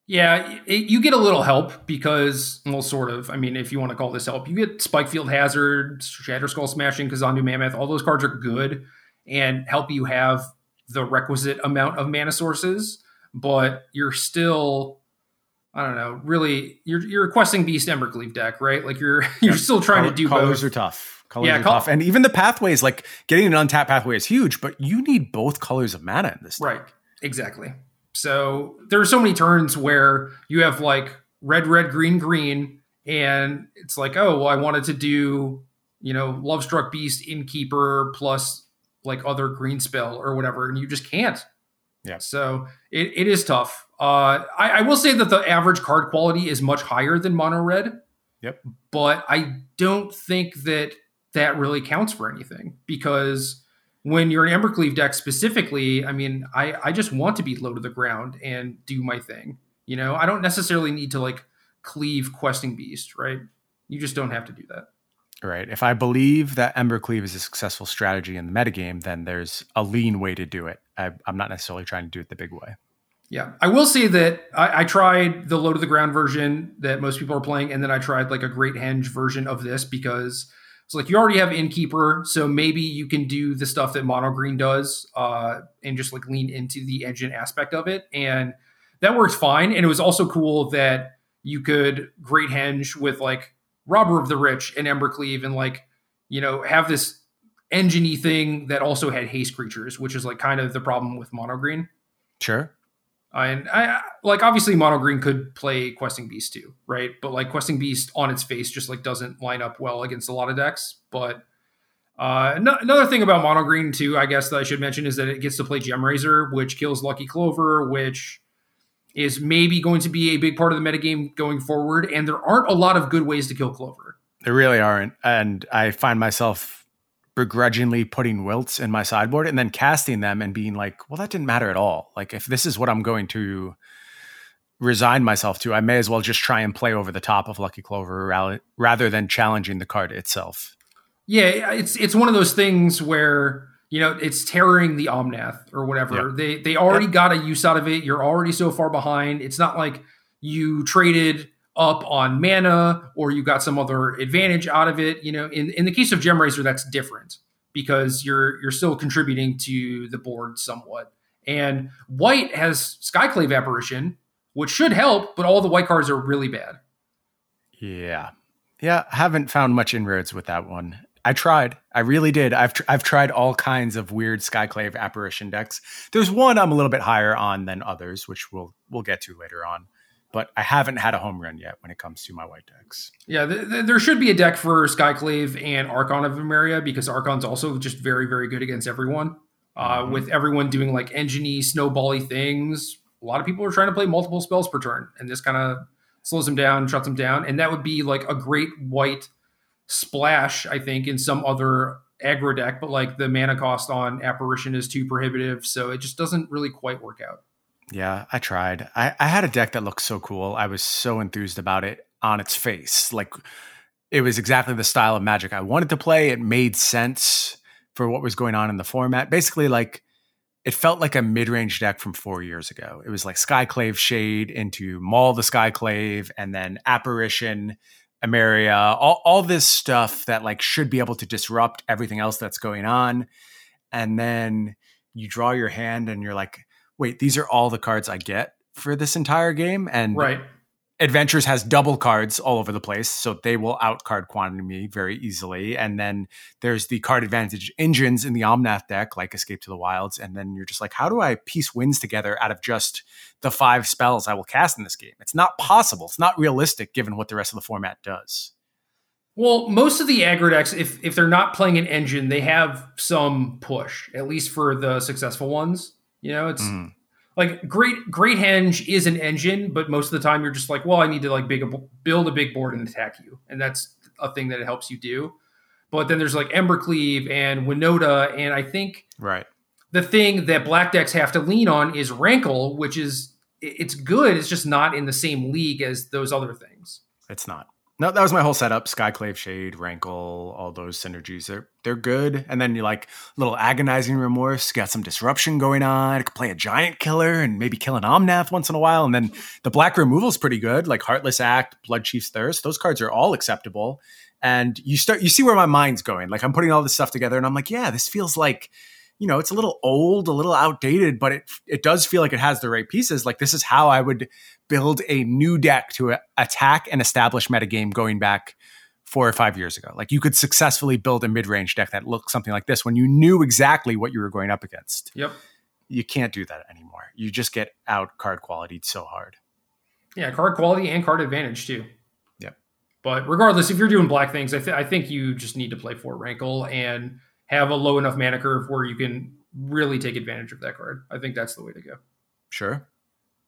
Yeah, it, you get a little help because, well, sort of. I mean, if you want to call this help, you get Spikefield Hazard, Shatterskull Smashing, Kazandu Mammoth. All those cards are good and help you have the requisite amount of mana sources, but you're still, I don't know, really, you're you're requesting Beast Embercleave deck, right? Like you're you're still trying to do colors both. are tough. Colors yeah, are col- tough, and even the pathways, like getting an untapped pathway, is huge. But you need both colors of mana in this, deck. right? Exactly. So there are so many turns where you have like red, red, green, green, and it's like, oh, well, I wanted to do, you know, Lovestruck Beast, Innkeeper plus like other green spell or whatever, and you just can't. Yeah. So it, it is tough. Uh, I, I will say that the average card quality is much higher than mono red. Yep. But I don't think that that really counts for anything because when you're an Embercleave deck specifically, I mean, I, I just want to be low to the ground and do my thing. You know, I don't necessarily need to like cleave questing beast, right? You just don't have to do that. Right. If I believe that Embercleave is a successful strategy in the metagame, then there's a lean way to do it. I, am not necessarily trying to do it the big way. Yeah. I will say that I, I, tried the low to the ground version that most people are playing, and then I tried like a Great Henge version of this because it's like you already have Innkeeper, so maybe you can do the stuff that Mono Green does uh, and just like lean into the engine aspect of it. And that works fine. And it was also cool that you could Great Henge with like Robber of the Rich and Embercleave and like, you know, have this engine thing that also had haste creatures, which is like kind of the problem with Mono Green. Sure and I like obviously mono green could play questing beast too, right? But like questing beast on its face just like doesn't line up well against a lot of decks. But uh, no, another thing about mono green too, I guess that I should mention is that it gets to play Gemrazer, which kills Lucky Clover, which is maybe going to be a big part of the metagame going forward. And there aren't a lot of good ways to kill Clover. There really aren't, and I find myself begrudgingly putting wilts in my sideboard and then casting them and being like, well, that didn't matter at all. Like, if this is what I'm going to resign myself to, I may as well just try and play over the top of Lucky Clover rather than challenging the card itself. Yeah, it's it's one of those things where you know it's tearing the Omnath or whatever. They they already got a use out of it. You're already so far behind. It's not like you traded up on mana or you got some other advantage out of it. You know, in, in the case of Gem Gemrazer, that's different because you're you're still contributing to the board somewhat. And white has Skyclave Apparition, which should help, but all the white cards are really bad. Yeah. Yeah, haven't found much inroads with that one. I tried. I really did. I've tr- I've tried all kinds of weird Skyclave apparition decks. There's one I'm a little bit higher on than others, which we'll we'll get to later on but I haven't had a home run yet when it comes to my white decks. Yeah, th- th- there should be a deck for Skyclave and Archon of Emeria because Archon's also just very, very good against everyone. Uh, Mhm. With everyone doing like engine snowbally things, a lot of people are trying to play multiple spells per turn, and this kind of slows them down, shuts them down, and that would be like a great white splash, I think, in some other aggro deck, but like the mana cost on apparition is too prohibitive, so it just doesn't really quite work out. Yeah, I tried. I, I had a deck that looked so cool. I was so enthused about it on its face. Like it was exactly the style of magic I wanted to play. It made sense for what was going on in the format. Basically, like it felt like a mid-range deck from four years ago. It was like Skyclave Shade into Maul the Skyclave, and then Apparition, Emeria, all, all this stuff that like should be able to disrupt everything else that's going on. And then you draw your hand and you're like, wait, these are all the cards I get for this entire game. And Right. Adventures has double cards all over the place, so they will outcard quantity me very easily. And then there's the card advantage engines in the Omnath deck, like Escape to the Wilds. And then you're just like, how do I piece wins together out of just the five spells I will cast in this game? It's not possible. It's not realistic given what the rest of the format does. Well, most of the aggro decks, if if they're not playing an engine, they have some push, at least for the successful ones. You know, it's Mm. like great great henge is an engine, but most of the time you're just like, well, I need to like big build a big board and attack you, and that's a thing that it helps you do. But then there's like Embercleave and Winota, and I think Right. the thing that black decks have to lean on is Rankle, which is it's good. It's just not in the same league as those other things. It's not. No, that was my whole setup. Skyclave Shade, Rankle, all those synergies. They're they're good. And then you like little agonizing remorse, got some disruption going on. It could play a giant killer and maybe kill an Omnath once in a while. And then the black removal's pretty good, like Heartless Act, Bloodchief's Thirst. Those cards are all acceptable. And you start you see where my mind's going. Like I'm putting all this stuff together and I'm like, yeah, this feels like you know, it's a little old, a little outdated, but it it does feel like it has the right pieces. Like this is how I would build a new deck to a- attack and establish metagame going back four or five years ago. Like you could successfully build a mid-range deck that looked something like this when you knew exactly what you were going up against. Yep. You can't do that anymore. You just get out card quality so hard. Yeah, card quality and card advantage too. Yep. But regardless, if you're doing black things, I, th- I think you just need to play for Rankle and have a low enough mana curve where you can really take advantage of that card. I think that's the way to go. Sure.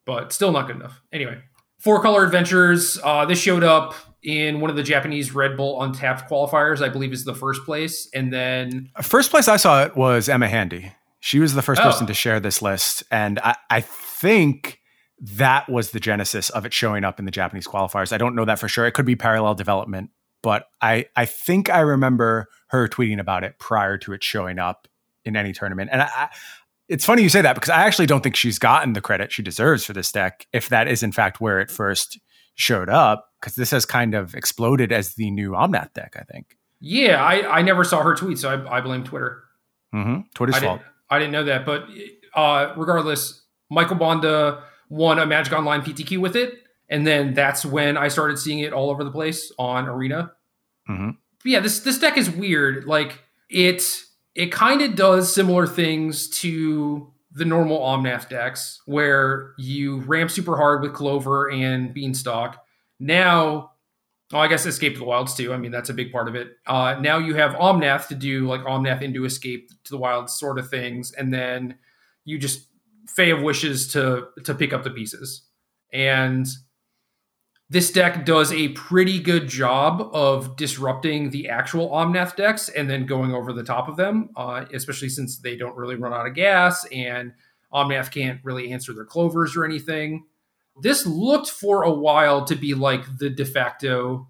But still not good enough. Anyway, four color adventures. Uh, this showed up in one of the Japanese Red Bull Untapped qualifiers. I believe is the first place, and then First place I saw it was Emma Handy. She was the first Oh. person to share this list. And I, I think that was the genesis of it showing up in the Japanese qualifiers. I don't know that for sure. It could be parallel development, but I, I think I remember her tweeting about it prior to it showing up in any tournament. And I, I, it's funny you say that because I actually don't think she's gotten the credit she deserves for this deck, if that is in fact where it first showed up, because this has kind of exploded as the new Omnath deck, I think. yeah, I, I never saw her tweet, so I, I blame Twitter. Mm-hmm. Twitter's I fault. didn't, I didn't know that, but uh, regardless, Michael Bonde won a Magic Online PTQ with it, and then that's when I started seeing it all over the place on Arena. Mhm. Yeah, this this deck is weird. Like it it kind of does similar things to the normal Omnath decks, where you ramp super hard with Clover and Beanstalk. Now Oh, I guess Escape to the Wilds too. I mean, that's a big part of it. Uh, now you have Omnath to do like Omnath into Escape to the Wilds sort of things, and then you just Fae of Wishes to to pick up the pieces. And this deck does a pretty good job of disrupting the actual Omnath decks and then going over the top of them, uh, especially since they don't really run out of gas and Omnath can't really answer their clovers or anything this looked for a while to be like the de facto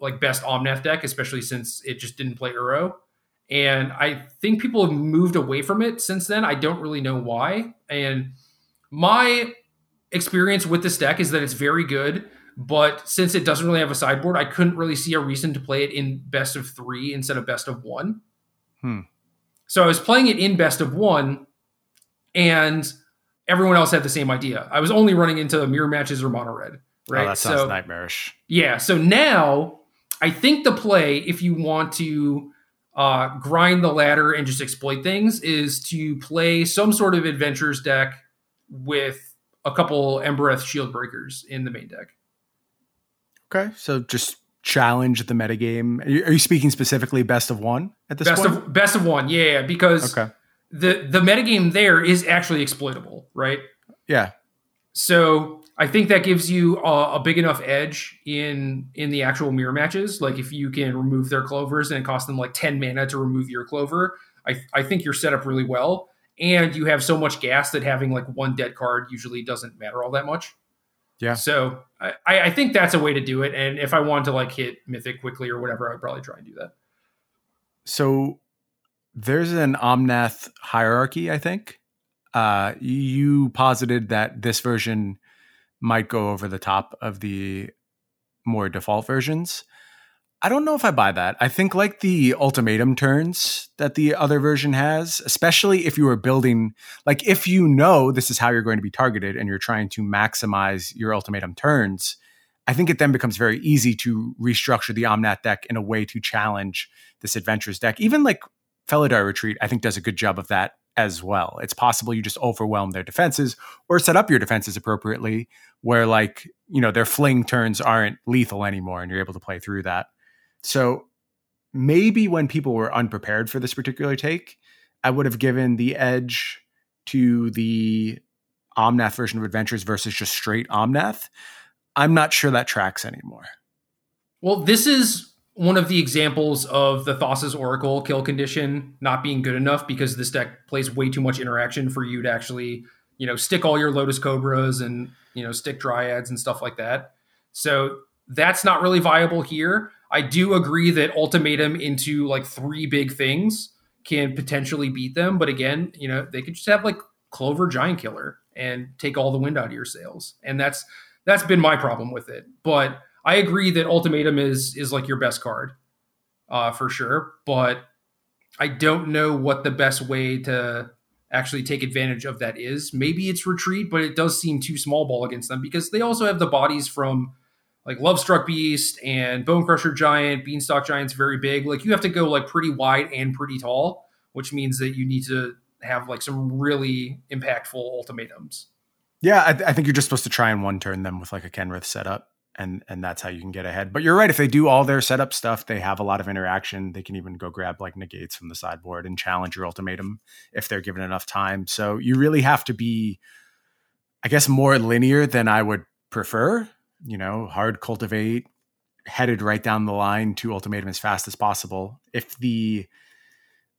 like best Omnath deck, especially since it just didn't play Uro. And I think people have moved away from it since then. I don't really know why. And my experience with this deck is that it's very good, but since it doesn't really have a sideboard, I couldn't really see a reason to play it in best of three instead of best of one. Hmm. So I was playing it in best of one, and everyone else had the same idea. I was only running into mirror matches or mono red, right? Oh, that sounds so nightmarish. yeah, so now I think the play, if you want to uh, grind the ladder and just exploit things, is to play some sort of adventures deck with a couple Embereth Shieldbreakers in the main deck. Okay, so just challenge the metagame. Are you, are you speaking specifically best of one at this Best point? of best of one, yeah, because okay, the the metagame there is actually exploitable, right? Yeah. So I think that gives you a, a, big enough edge in in the actual mirror matches. Like if you can remove their clovers and it costs them like ten mana to remove your clover, I I think you're set up really well. And you have so much gas that having like one dead card usually doesn't matter all that much. Yeah. So I, I think that's a way to do it. And if I want to like hit mythic quickly or whatever, I'd probably try and do that. So there's an Omnath hierarchy, I think. Uh, you posited that this version might go over the top of the more default versions. I don't know if I buy that. I think like the ultimatum turns that the other version has, especially if you are building like if you know this is how you're going to be targeted and you're trying to maximize your ultimatum turns, I think it then becomes very easy to restructure the Omnath deck in a way to challenge this adventurous deck. Even like Felidar Retreat, I think does a good job of that as well. It's possible you just overwhelm their defenses or set up your defenses appropriately where like, you know, their fling turns aren't lethal anymore and you're able to play through that. So maybe when people were unprepared for this particular take, I would have given the edge to the Omnath version of Adventures versus just straight Omnath. I'm not sure that tracks anymore. Well, this is one of the examples of the Thassa's Oracle kill condition not being good enough because this deck plays way too much interaction for you to actually, you know, stick all your Lotus Cobras and, you know, stick Dryads and stuff like that. So that's not really viable here. I do agree that ultimatum into like three big things can potentially beat them, but again, you know, they could just have like Clover Giant Killer and take all the wind out of your sails. And that's that's been my problem with it. But I agree that ultimatum is is like your best card, uh, for sure. But I don't know what the best way to actually take advantage of that is. Maybe it's retreat, but it does seem too small ball against them because they also have the bodies from like Lovestruck Beast and Bonecrusher Giant, Beanstalk Giant's very big. Like you have to go like pretty wide and pretty tall, which means that you need to have like some really impactful ultimatums. Yeah, I, th- I think you're just supposed to try and one turn them with like a Kenrith setup, and and that's how you can get ahead. But you're right. If they do all their setup stuff, they have a lot of interaction. They can even go grab like negates from the sideboard and challenge your ultimatum if they're given enough time. So you really have to be, I guess, more linear than I would prefer you know, hard cultivate, headed right down the line to ultimatum as fast as possible. If the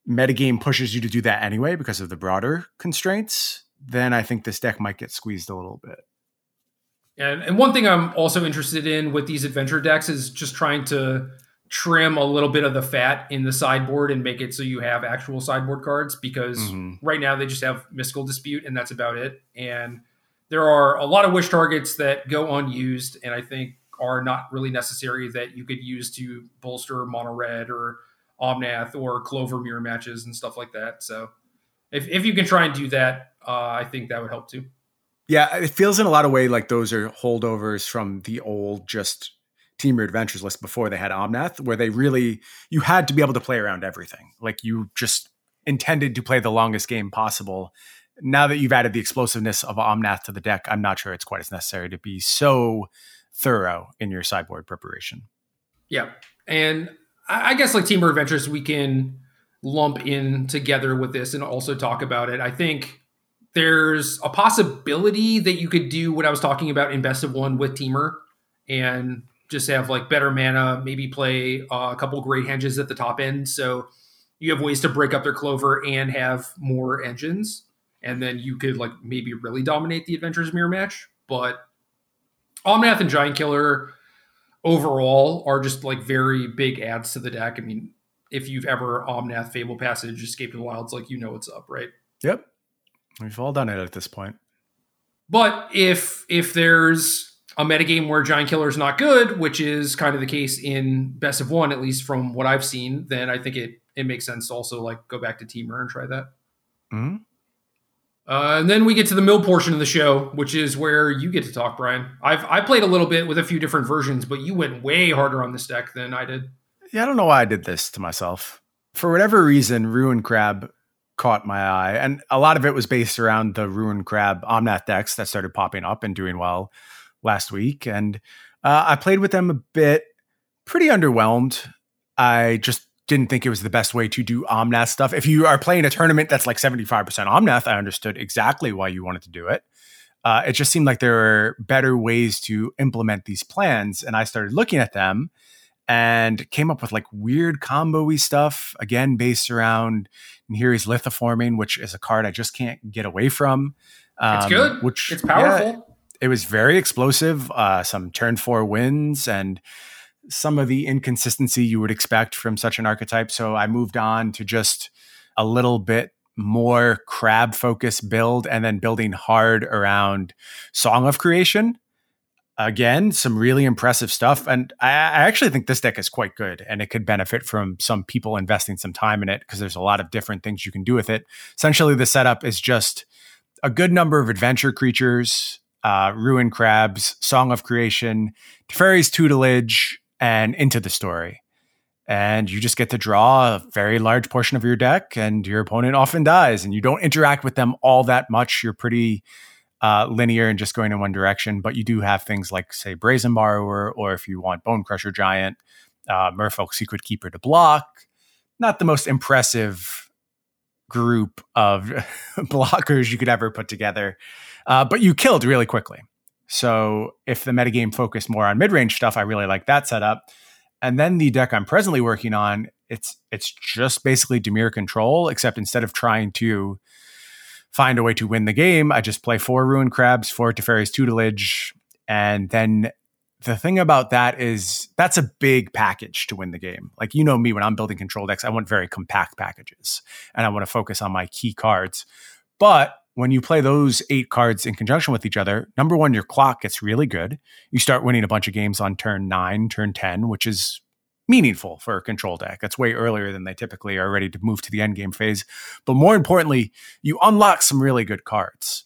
metagame pushes you to do that anyway because of the broader constraints, then I think this deck might get squeezed a little bit. And, and one thing I'm also interested in with these adventure decks is just trying to trim a little bit of the fat in the sideboard and make it so you have actual sideboard cards because mm-hmm. right now they just have mystical dispute and that's about it. And there are a lot of wish targets that go unused, and I think are not really necessary that you could use to bolster mono red or Omnath or Clover mirror matches and stuff like that. So if, if you can try and do that, uh, I think that would help too. Yeah, it feels in a lot of way like those are holdovers from the old just Temur Adventures list before they had Omnath, where they really you had to be able to play around everything. Like you just intended to play the longest game possible, now that you've added the explosiveness of Omnath to the deck, I'm not sure it's quite as necessary to be so thorough in your sideboard preparation. Yeah. And I guess like Temur Adventures, we can lump in together with this and also talk about it. I think there's a possibility that you could do what I was talking about in Best of One with Temur and just have like better mana, maybe play uh, a couple great henges at the top end. So you have ways to break up their clover and have more engines and then you could like maybe really dominate the Adventures mirror match. But Omnath and Giant Killer overall are just like very big adds to the deck. I mean, if you've ever Omnath Fable Passage, Escape to the Wilds, like you know what's up, right? Yep. We've all done it at this point. But if if there's a metagame where Giant Killer is not good, which is kind of the case in Best of One, at least from what I've seen, then I think it it makes sense to also like go back to Temur and try that. Mm-hmm. Uh, and then we get to the mill portion of the show, which is where you get to talk, Brian. I've I played a little bit with a few different versions, but you went way harder on this deck than I did. Yeah, I don't know why I did this to myself. For whatever reason, Ruin Crab caught my eye, and a lot of it was based around the Ruin Crab Omnath decks that started popping up and doing well last week. And uh, I played with them a bit, pretty underwhelmed. I just didn't think it was the best way to do Omnath stuff. If you are playing a tournament that's like 75% Omnath, I understood exactly why you wanted to do it. Uh, it just seemed like there were better ways to implement these plans. And I started looking at them and came up with like weird combo stuff, again, based around Nahiri's Lithoforming, which is a card I just can't get away from. Um, it's good. Which it's powerful. Yeah, it was very explosive. Uh, some turn four wins and some of the inconsistency you would expect from such an archetype. So I moved on to just a little bit more crab focus build and then building hard around Song of Creation. Again, some really impressive stuff. And I, I actually think this deck is quite good and it could benefit from some people investing some time in it because there's a lot of different things you can do with it. Essentially, the setup is just a good number of adventure creatures, uh, Ruin Crabs, Song of Creation, Teferi's Tutelage, and into the story. And you just get to draw a very large portion of your deck, and your opponent often dies, and you don't interact with them all that much. You're pretty uh, linear and just going in one direction, but you do have things like, say, Brazen Borrower, or if you want Bonecrusher Giant, uh, Merfolk Secretkeeper to block. Not the most impressive group of blockers you could ever put together, uh, but you killed really quickly. So if the metagame focused more on mid-range stuff, I really like that setup. And then the deck I'm presently working on, it's it's just basically Dimir control, except instead of trying to find a way to win the game, I just play four Ruin Crabs, four Teferi's Tutelage, and then the thing about that is that's a big package to win the game. Like you know me, when I'm building control decks, I want very compact packages, and I want to focus on my key cards. But when you play those eight cards in conjunction with each other, number one, your clock gets really good. You start winning a bunch of games on turn nine, turn 10, which is meaningful for a control deck. That's way earlier than they typically are ready to move to the end game phase. But more importantly, you unlock some really good cards.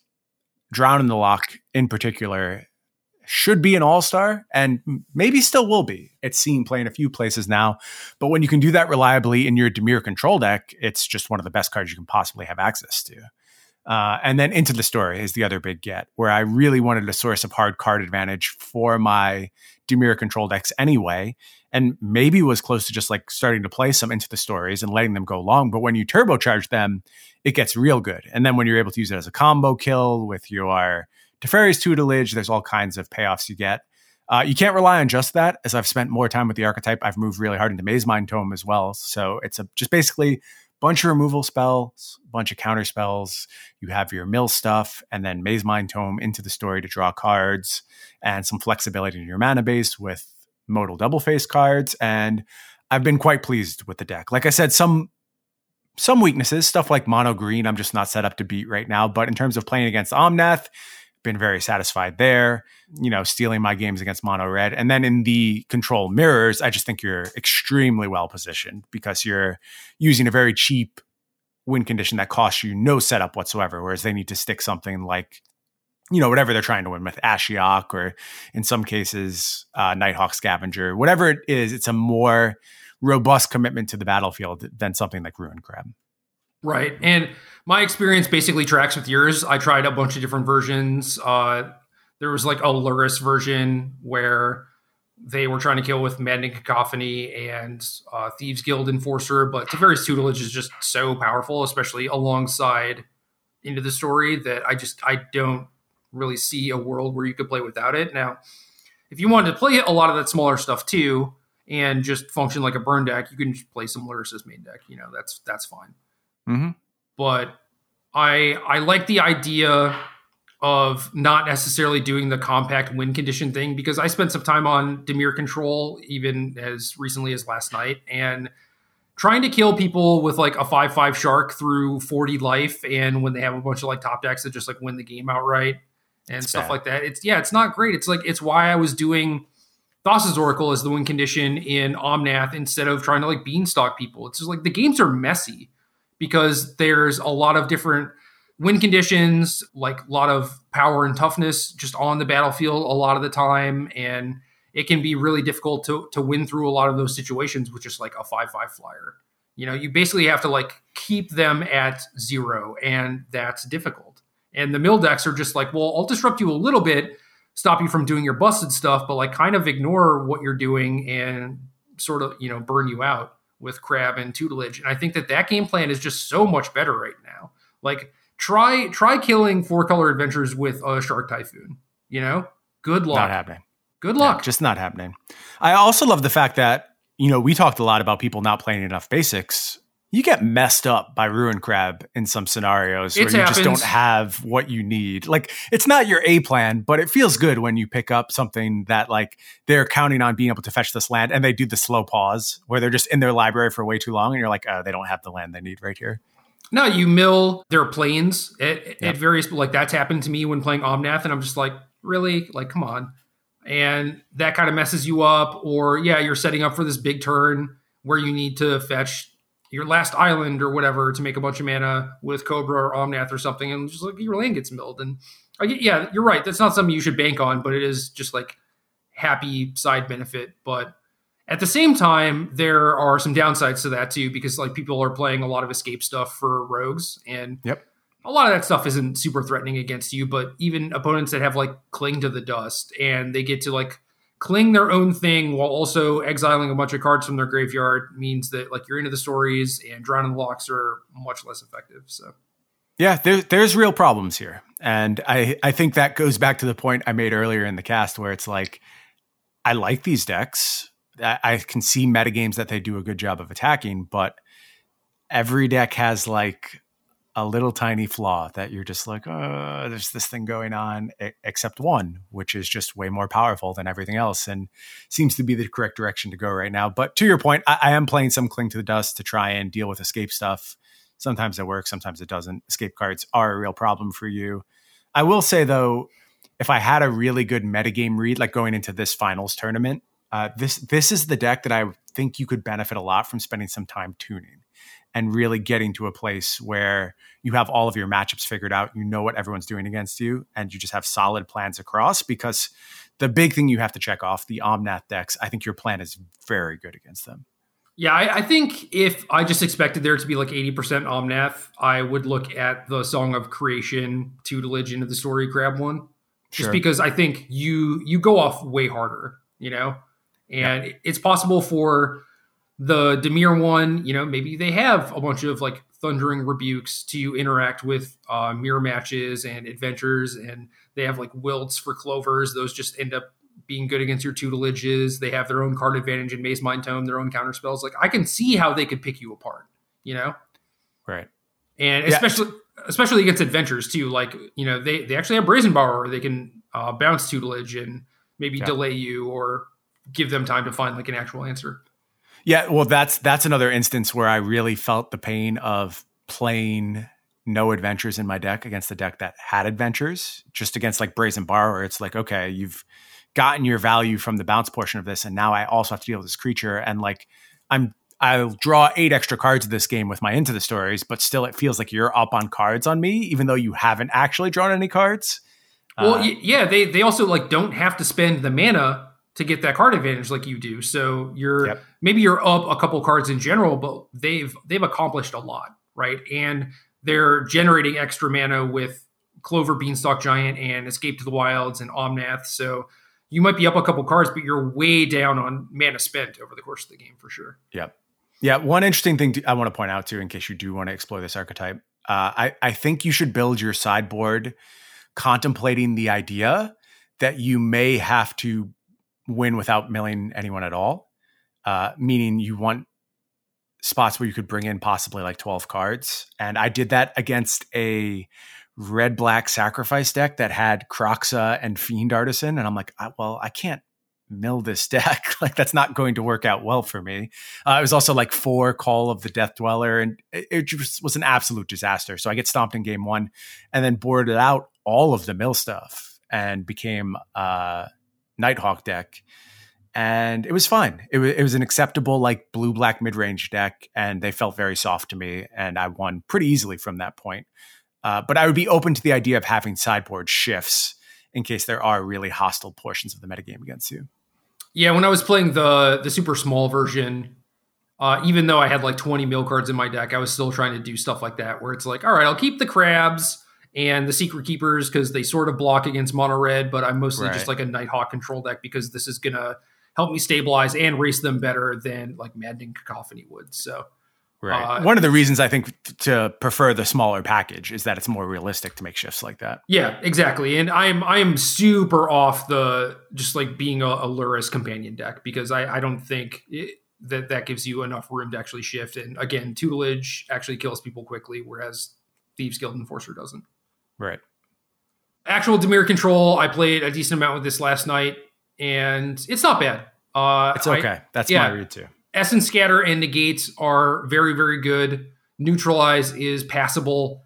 Drown in the Loch, in particular, should be an all star and maybe still will be. It's seen play in a few places now. But when you can do that reliably in your Dimir control deck, it's just one of the best cards you can possibly have access to. Uh, and then into the story is the other big get, where I really wanted a source of hard card advantage for my Dimir control decks anyway, and maybe was close to just like starting to play some into the stories and letting them go long. But when you turbocharge them, it gets real good. And then when you're able to use it as a combo kill with your Teferi's tutelage, there's all kinds of payoffs you get. Uh, you can't rely on just that. As I've spent more time with the archetype, I've moved really hard into Mazemind Tome as well. So it's a, just basically bunch of removal spells, bunch of counter spells. You have your mill stuff, and then Mazemind Tome into the story to draw cards, and some flexibility in your mana base with modal double face cards. And I've been quite pleased with the deck. Like I said, some some weaknesses, stuff like mono green, I'm just not set up to beat right now. But in terms of playing against Omnath, been very satisfied there. You know, stealing my games against mono red, and then in the control mirrors, I just think you're extremely well positioned because you're using a very cheap win condition that costs you no setup whatsoever. Whereas they need to stick something like, you know, whatever they're trying to win with Ashiok or in some cases uh, Nighthawk Scavenger, whatever it is, it's a more robust commitment to the battlefield than something like Ruin Crab. Right. And my experience basically tracks with yours. I tried a bunch of different versions. Uh, there was like a Lurrus version where they were trying to kill with Maddening Cacophony and uh, Thieves Guild Enforcer, but Teferi's tutelage is just so powerful, especially alongside into the story that I just I don't really see a world where you could play without it. Now, if you wanted to play a lot of that smaller stuff too and just function like a burn deck, you can just play some Lurrus's main deck. You know, that's that's fine. Mm-hmm. But I I like the idea of not necessarily doing the compact win condition thing because I spent some time on Dimir control even as recently as last night and trying to kill people with like a 5-5 shark through 40 life and when they have a bunch of like top decks that just like win the game outright and it's stuff bad. like that. It's yeah, it's not great. It's like it's why I was doing Thassa's Oracle as the win condition in Omnath instead of trying to like beanstalk people. It's just like the games are messy because there's a lot of different wind conditions, like a lot of power and toughness just on the battlefield a lot of the time. And it can be really difficult to, to win through a lot of those situations with just like a 5 5 flyer. You know, you basically have to like keep them at zero, and that's difficult. And the mill decks are just like, well, I'll disrupt you a little bit, stop you from doing your busted stuff, but like kind of ignore what you're doing and sort of, you know, burn you out with crab and tutelage, and I think that that game plan is just so much better right now. Like try try killing four color adventures with a shark typhoon. You know, good luck. Not happening. Good luck. Yeah, just not happening. I also love the fact that you know we talked a lot about people not playing enough basics you get messed up by ruin crab in some scenarios It where you just don't have what you need. Like it's not your A plan, but it feels good when you pick up something that like they're counting on being able to fetch this land and they do the slow pause where they're just in their library for way too long and you're like, oh, they don't have the land they need right here. No, you mill their Plains at, Yep. at various like that's happened to me when playing Omnath, and I'm just like, really, like, come on, and that kind of messes you up. Or yeah, you're setting up for this big turn where you need to fetch your last island or whatever to make a bunch of mana with Cobra or Omnath or something, and just like your land gets milled. And uh, I get, yeah, you're right. That's not something you should bank on, but it is just like happy side benefit. But at the same time, there are some downsides to that too, because like people are playing a lot of escape stuff for rogues, and Yep. a lot of that stuff isn't super threatening against you. But even opponents that have like cling to the dust and they get to like cling their own thing while also exiling a bunch of cards from their graveyard means that like you're into the stories and Drown in the Lochs are much less effective. So Yeah, there, there's real problems here. And I, I think that goes back to the point I made earlier in the cast where it's like, I like these decks. I, I can see metagames that they do a good job of attacking, but every deck has like a little tiny flaw that you're just like, oh, there's this thing going on, except one, which is just way more powerful than everything else and seems to be the correct direction to go right now. But to your point, I, I am playing some Cling to the Dust to try and deal with escape stuff. Sometimes it works, sometimes it doesn't. Escape cards are a real problem for you. I will say though, if I had a really good metagame read, like going into this finals tournament, uh, this this is the deck that I think you could benefit a lot from spending some time tuning and really getting to a place where you have all of your matchups figured out, you know what everyone's doing against you, and you just have solid plans across. Because the big thing you have to check off the Omnath decks, I think your plan is very good against them. Yeah, I, I think if I just expected there to be like 80% Omnath, I would look at the Song of Creation tutelage into the story grab one. Just Sure. because I think you you go off way harder, you know? And it's possible for the Dimir one, you know, maybe they have a bunch of like thundering rebukes to interact with uh, mirror matches and adventures, and they have like wilts for clovers. Those just end up being good against your tutelages. They have their own card advantage in Mazemind Tome, their own counter spells. Like I can see how they could pick you apart, you know, Right. and Yeah. especially especially against adventures too. Like you know, they they actually have Brazen Borrower. They can uh, bounce tutelage and maybe Yeah. delay you or give them time to find like an actual answer. Yeah, well, that's that's another instance where I really felt the pain of playing no adventures in my deck against the deck that had adventures. Just against like Brazen Borrower, it's like okay, you've gotten your value from the bounce portion of this, and now I also have to deal with this creature, and like I'm I'll draw eight extra cards of this game with my into the stories, but still it feels like you're up on cards on me, even though you haven't actually drawn any cards. Well, Uh, y- yeah, they they also like don't have to spend the mana to get that card advantage like you do. So you're Yep. maybe you're up a couple cards in general, but they've they've accomplished a lot, right? And they're generating extra mana with Clover, Beanstalk Giant, and Escape to the Wilds and Omnath. So you might be up a couple cards, but you're way down on mana spent over the course of the game for sure. Yep. Yeah. One interesting thing to, I want to point out too, in case you do want to explore this archetype, uh, I, I think you should build your sideboard contemplating the idea that you may have to win without milling anyone at all. Uh, meaning you want spots where you could bring in possibly like 12 cards. And I did that against a red black sacrifice deck that had Kroxa and Fiend Artisan. And I'm like, I, well, I can't mill this deck. like that's not going to work out well for me. Uh, it was also like four Call of the Death Dweller, and it, it just was an absolute disaster. So I get stomped in game one, and then boarded out all of the mill stuff and became a Nighthawk deck. And it was fine. It was, it was an acceptable like blue black mid range deck, and they felt very soft to me, and I won pretty easily from that point. Uh, but I would be open to the idea of having sideboard shifts in case there are really hostile portions of the metagame against you. Yeah, when I was playing the the super small version, uh, even though I had like 20 mill cards in my deck, I was still trying to do stuff like that, where it's like, all right, I'll keep the crabs and the secret keepers because they sort of block against mono red, but I'm mostly Right. just like a Nighthawk control deck because this is gonna help me stabilize and race them better than like Maddening Cacophony would. So Right. Uh, One of the reasons I think to prefer the smaller package is that it's more realistic to make shifts like that. Yeah, exactly. And I'm I am super off the just like being a, a Lurrus companion deck because I I don't think it, that that gives you enough room to actually shift. And again, tutelage actually kills people quickly, whereas Thieves Guild Enforcer doesn't. Right. Actual Dimir control, I played a decent amount with this last night, and it's not bad. Uh, it's okay. I, That's yeah, my read too. Essence Scatter and Negates are very, very good. Neutralize is passable.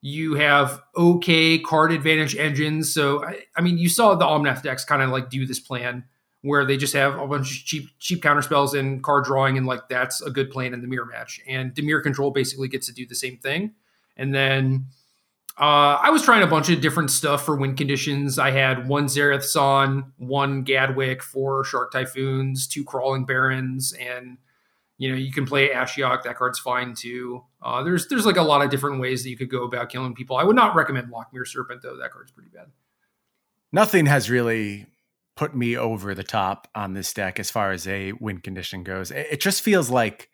You have okay card advantage engines. So, I, I mean, you saw the Omnath decks kind of like do this plan where they just have a bunch of cheap cheap counter spells and card drawing, and like that's a good plan in the mirror match. And Dimir Control basically gets to do the same thing. And then uh, I was trying a bunch of different stuff for wind conditions. I had one Zareth San, one Gadwick, four Shark Typhoons, two Crawling Barrens, and you know you can play Ashiok. That card's fine too. Uh, there's there's like a lot of different ways that you could go about killing people. I would not recommend Lochmere Serpent though. That card's pretty bad. Nothing has really put me over the top on this deck as far as a win condition goes. It, it just feels like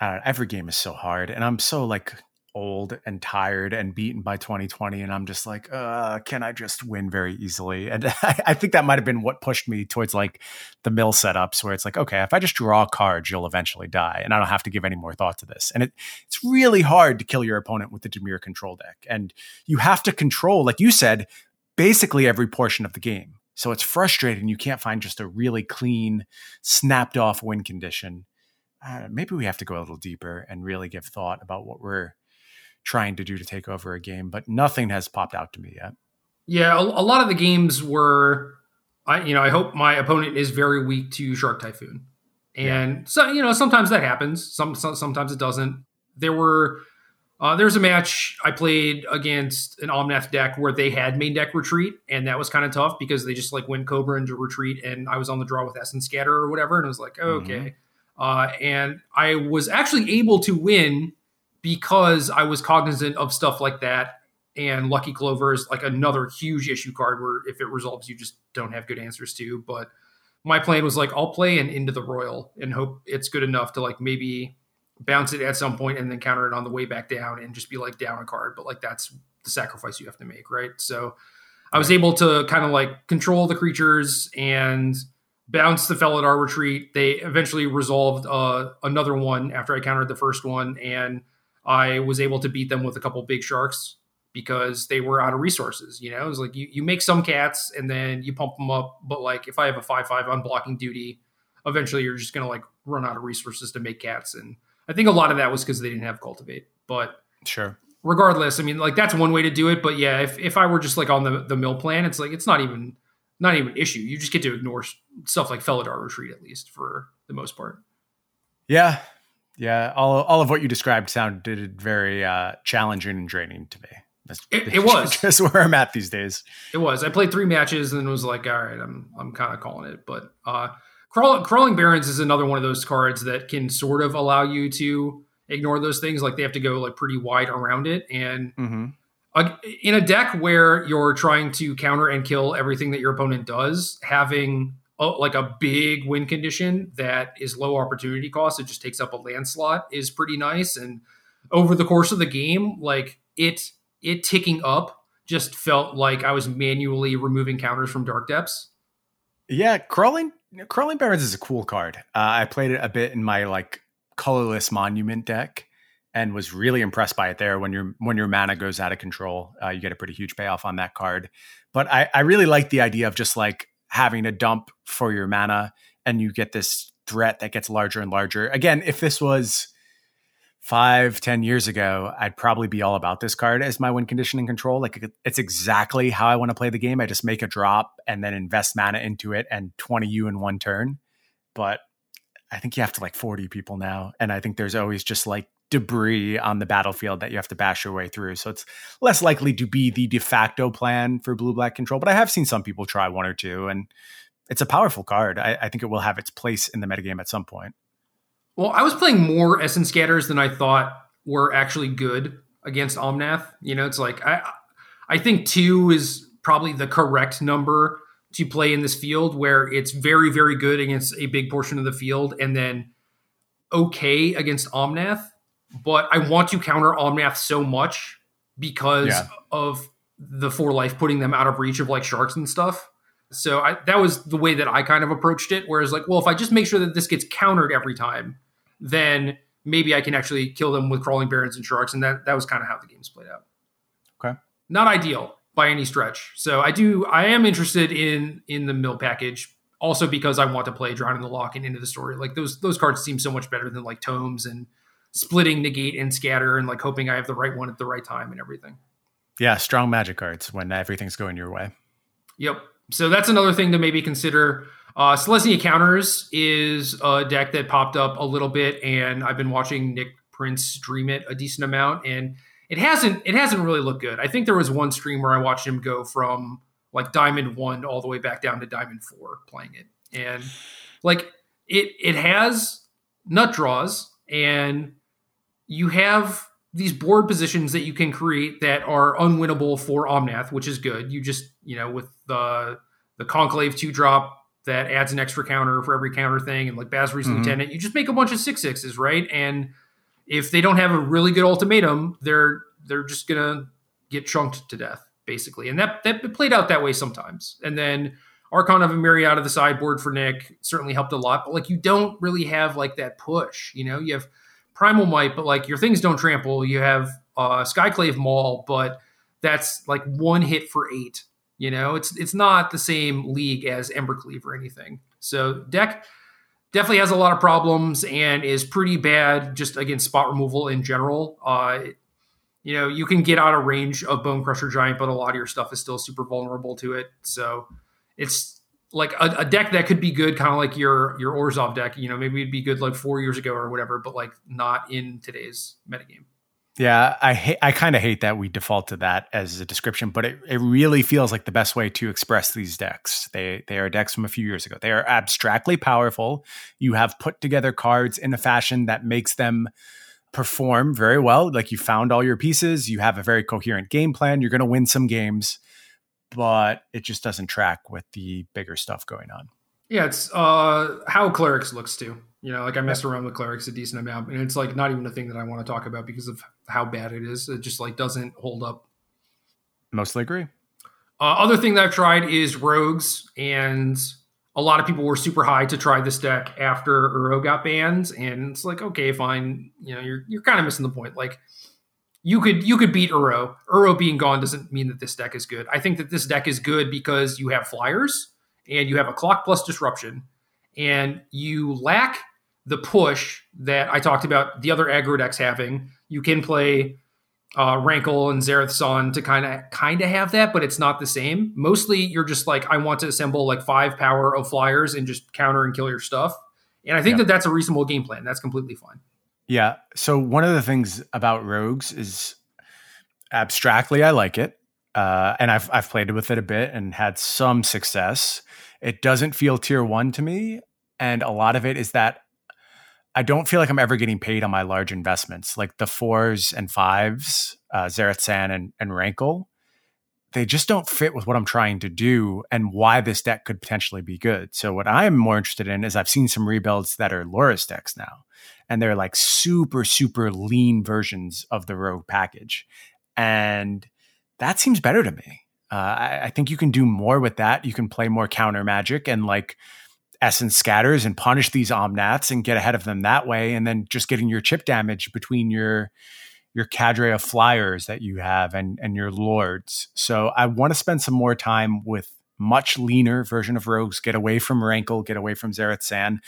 know, every game is so hard, and I'm so like old and tired and beaten by 2020 and i'm just like uh can i just win very easily? And I, I, think that might have been what pushed me towards like the mill setups where it's like okay if i just draw cards you'll eventually die and i don't have to give any more thought to this. And it it's really hard to kill your opponent with the Dimir control deck and you have to control like you said basically every portion of the game. So it's frustrating you can't find just a really clean snapped off win condition. Uh, maybe we have to go a little deeper and really give thought about what we're trying to do to take over a game, but nothing has popped out to me yet. Yeah, a, a lot of the games were, I you know, I hope my opponent is very weak to Shark Typhoon, and yeah. so you know, sometimes that happens. Some, some sometimes it doesn't. There were. Uh, there's a match I played against an Omnath deck where they had main deck retreat, and that was kind of tough because they just like went Cobra into retreat, and I was on the draw with Essence Scatter or whatever, and I was like, oh, okay. Mm-hmm. Uh, and I was actually able to win because I was cognizant of stuff like that. And Lucky Clover is like another huge issue card where if it resolves, you just don't have good answers to. But my plan was like, I'll play an into the Royal and hope it's good enough to like maybe bounce it at some point and then counter it on the way back down and just be like down a card. But like that's the sacrifice you have to make, right? So I was able to kind of like control the creatures and bounce the Felidar retreat. They eventually resolved uh, another one after I countered the first one and I was able to beat them with a couple big sharks because they were out of resources. You know, it was like you, you make some cats and then you pump them up. But like if I have a five five unblocking duty, eventually you're just gonna like run out of resources to make cats. And I think a lot of that was because they didn't have cultivate. But sure. Regardless, I mean, like that's one way to do it. But yeah, if, if I were just like on the, the mill plan, it's like it's not even not even an issue. You just get to ignore stuff like Felidar retreat at least for the most part. Yeah, yeah, all all of what you described sounded very uh, challenging and draining to me. That's, it, it was just where I'm at these days. It was. I played three matches and it was like, all right, I'm I'm kind of calling it. But uh, Crawl, crawling barrens is another one of those cards that can sort of allow you to ignore those things. Like they have to go like pretty wide around it, and mm-hmm. uh, in a deck where you're trying to counter and kill everything that your opponent does, having like a big win condition that is low opportunity cost. It just takes up a land slot is pretty nice. And over the course of the game, like it it ticking up just felt like I was manually removing counters from dark depths. Yeah, crawling crawling barrens is a cool card. Uh, I played it a bit in my like colorless monument deck and was really impressed by it there when your when your mana goes out of control uh, you get a pretty huge payoff on that card but i i really like the idea of just like having a dump for your mana and you get this threat that gets larger and larger. Again, if this was five, ten years ago, I'd probably be all about this card as my win condition and control. Like it's exactly how I want to play the game. I just make a drop and then invest mana into it and 20 you in one turn. But I think you have to like 40 people now. And I think there's always just like debris on the battlefield that you have to bash your way through. So it's less likely to be the de facto plan for blue black control. But I have seen some people try one or two, and it's a powerful card. I, I think it will have its place in the metagame at some point. Well, I was playing more Essence Scatters than I thought were actually good against Omnath. You know, it's like I I think two is probably the correct number to play in this field where it's very, very good against a big portion of the field and then okay against Omnath. But I want to counter Omnath so much because yeah. of the four life putting them out of reach of like sharks and stuff. So I, that was the way that I kind of approached it. Whereas, like, well, if I just make sure that this gets countered every time, then maybe I can actually kill them with crawling barrens and sharks. And that that was kind of how the game's played out. Okay, not ideal by any stretch. So I do I am interested in in the mill package also because I want to play Drown in the Loch and into the story. Like those those cards seem so much better than like tomes and splitting negate and scatter and like hoping I have the right one at the right time and everything. Yeah, strong magic cards when everything's going your way. Yep so that's another thing to maybe consider. Uh, Selesnya Counters is a deck that popped up a little bit, and I've been watching Nick Prince stream it a decent amount, and it hasn't it hasn't really looked good. I think there was one stream where I watched him go from like Diamond One all the way back down to Diamond Four playing it, and like it it has nut draws, and you have these board positions that you can create that are unwinnable for Omnath, which is good. You just, you know, with the the Conclave two drop that adds an extra counter for every counter thing, and like Basri's mm-hmm. Lieutenant, you just make a bunch of six sixes, right? And if they don't have a really good ultimatum, they're they're just gonna get chunked to death, basically. And that that played out that way sometimes. And then Archon of Emeria out of the sideboard for Nick certainly helped a lot, but like you don't really have like that push, you know, you have Primal Might, but like your things don't trample. You have uh, Skyclave Maul, but that's like one hit for eight. You know, it's it's not the same league as Embercleave or anything. So deck definitely has a lot of problems and is pretty bad just against spot removal in general. Uh, you know, you can get out of range of Bonecrusher Giant, but a lot of your stuff is still super vulnerable to it. So it's like a, a, deck that could be good, kind of like your your Orzhov deck. You know, maybe it'd be good like four years ago or whatever, but like not in today's metagame. Yeah, I I kind of hate that we default to that as a description, but it, it really feels like the best way to express these decks. They they are decks from a few years ago. They are abstractly powerful. You have put together cards in a fashion that makes them perform very well. Like you found all your pieces, you have a very coherent game plan. You're going to win some games but it just doesn't track with the bigger stuff going on. Yeah, it's uh, how clerics looks too. You know, like I messed around with clerics a decent amount, and it's like not even a thing that I want to talk about because of how bad it is. It just like doesn't hold up. Mostly agree. Uh, other thing that I've tried is rogues, and a lot of people were super high to try this deck after Uro got banned, and it's like okay, fine. You know, you're you're kind of missing the point. Like you could you could beat Uro. Uro being gone doesn't mean that this deck is good. I think that this deck is good because you have flyers and you have a clock plus disruption, and you lack the push that I talked about the other aggro decks having. You can play uh, Rankle and Zareth San to kind of kind of have that, but it's not the same. Mostly, you're just like I want to assemble like five power of flyers and just counter and kill your stuff. And I think that that's a reasonable game plan. That's completely fine. Yeah. So one of the things about rogues is abstractly, I like it. Uh, and I've I've played with it a bit and had some success. It doesn't feel tier one to me, and a lot of it is that I don't feel like I'm ever getting paid on my large investments, like the fours and fives, uh, Zareth San and, and Rankle. They just don't fit with what I'm trying to do and why this deck could potentially be good. So what I'm more interested in is I've seen some rebuilds that are Lurrus decks now and they're like super super lean versions of the rogue package. And that seems better to me. Uh, I, I, think you can do more with that. You can play more counter magic and like essence scatters and punish these Omnaths and get ahead of them that way and then just getting your chip damage between your your cadre of flyers that you have and and your lords so i want to spend some more time with much leaner version of rogues get away from rankle get away from Zareth San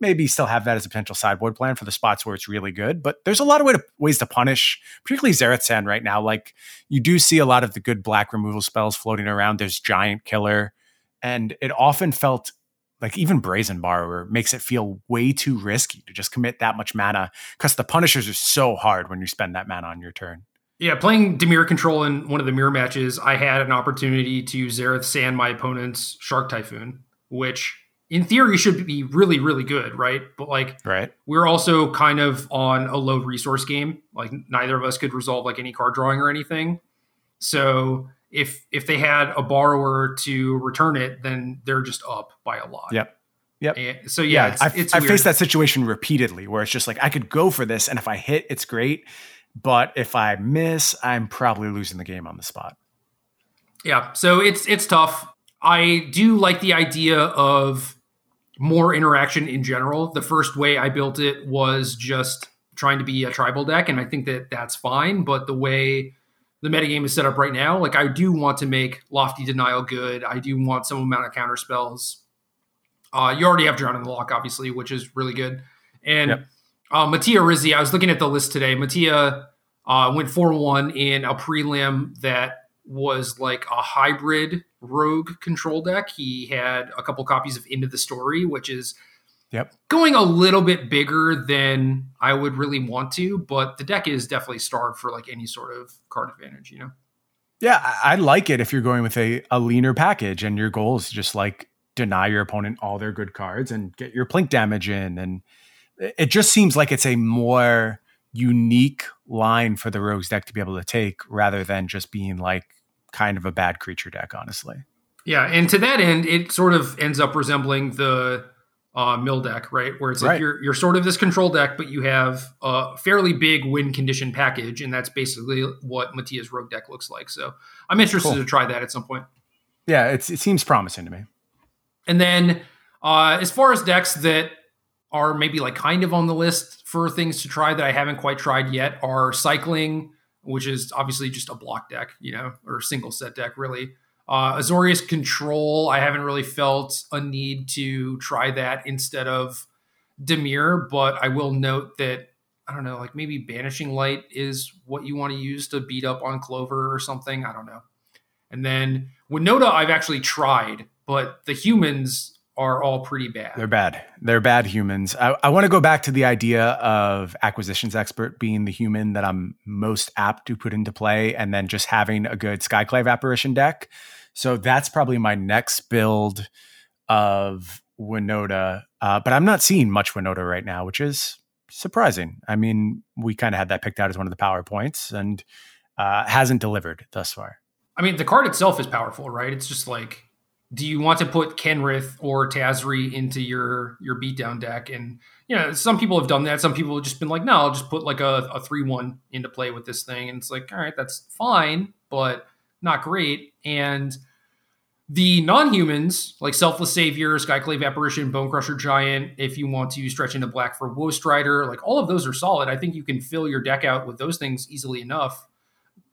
maybe still have that as a potential sideboard plan for the spots where it's really good. But there's a lot of way to, ways to punish, particularly Zareth San right now. Like you do see a lot of the good black removal spells floating around. There's Giant Killer, and it often felt like even Brazen Borrower makes it feel way too risky to just commit that much mana because the punishers are so hard when you spend that mana on your turn. Yeah, playing Dimir control in one of the mirror matches, I had an opportunity to Zareth Sand my opponent's Shark Typhoon, which in theory should be really really good right? But like right. we're also kind of on a low resource game. Like neither of us could resolve like any card drawing or anything. So if if they had a borrower to return it, then they're just up by a lot. Yep. Yep. And so yeah, it's, I've, it's I've faced that situation repeatedly where it's just like I could go for this, and if I hit, it's great. But if I miss, I'm probably losing the game on the spot. Yeah, so it's it's tough. I do like the idea of more interaction in general. The first way I built it was just trying to be a tribal deck, and I think that that's fine. But the way the metagame is set up right now, like I do want to make Lofty Denial good. I do want some amount of counter spells. Uh, you already have Drown in the Loch, obviously, which is really good. And Yep. uh, Mattia Rizzi, I was looking at the list today. Mattia uh, went 4 1 in a prelim that was like a hybrid rogue control deck. He had a couple copies of Into the Story, which is Yep. going a little bit bigger than I would really want to, but the deck is definitely starved for like any sort of card advantage, you know? Yeah, I, I like it if you're going with a, a leaner package and your goal is just like deny your opponent all their good cards and get your plink damage in. And it it just seems like it's a more unique line for the rogues deck to be able to take rather than just being like kind of a bad creature deck, honestly. Yeah, and to that end, it sort of ends up resembling the uh, mill deck, right? Where it's like Right. you're you're sort of this control deck, but you have a fairly big win condition package, and that's basically what Mattia's rogue deck looks like. So I'm interested Cool. to try that at some point. Yeah, it's, it seems promising to me. And then uh, as far as decks that are maybe like kind of on the list for things to try that I haven't quite tried yet are cycling, which is obviously just a block deck, you know, or single set deck really. Uh, Azorius Control, I haven't really felt a need to try that instead of Dimir, but I will note that I don't know, like maybe Banishing Light is what you want to use to beat up on Clover or something. I don't know. And then Winota, I've actually tried, but the humans are all pretty bad. They're bad. They're bad humans. I, I want to go back to the idea of acquisitions expert being the human that I'm most apt to put into play, and then just having a good Skyclave apparition deck. So that's probably my next build of Winota. Uh, but I'm not seeing much Winota right now, which is surprising. I mean, we kind of had that picked out as one of the power points, and uh, hasn't delivered thus far. I mean, the card itself is powerful, right? It's just like, do you want to put Kenrith or Tazri into your your beatdown deck? And you know, some people have done that. Some people have just been like, no, I'll just put like a, a three one into play with this thing, and it's like, all right, that's fine, but not great. And the non-humans, like Selfless Savior, Skyclave Apparition, Bonecrusher Giant, if you want to stretch into black for Woe Strider, like all of those are solid. I think you can fill your deck out with those things easily enough.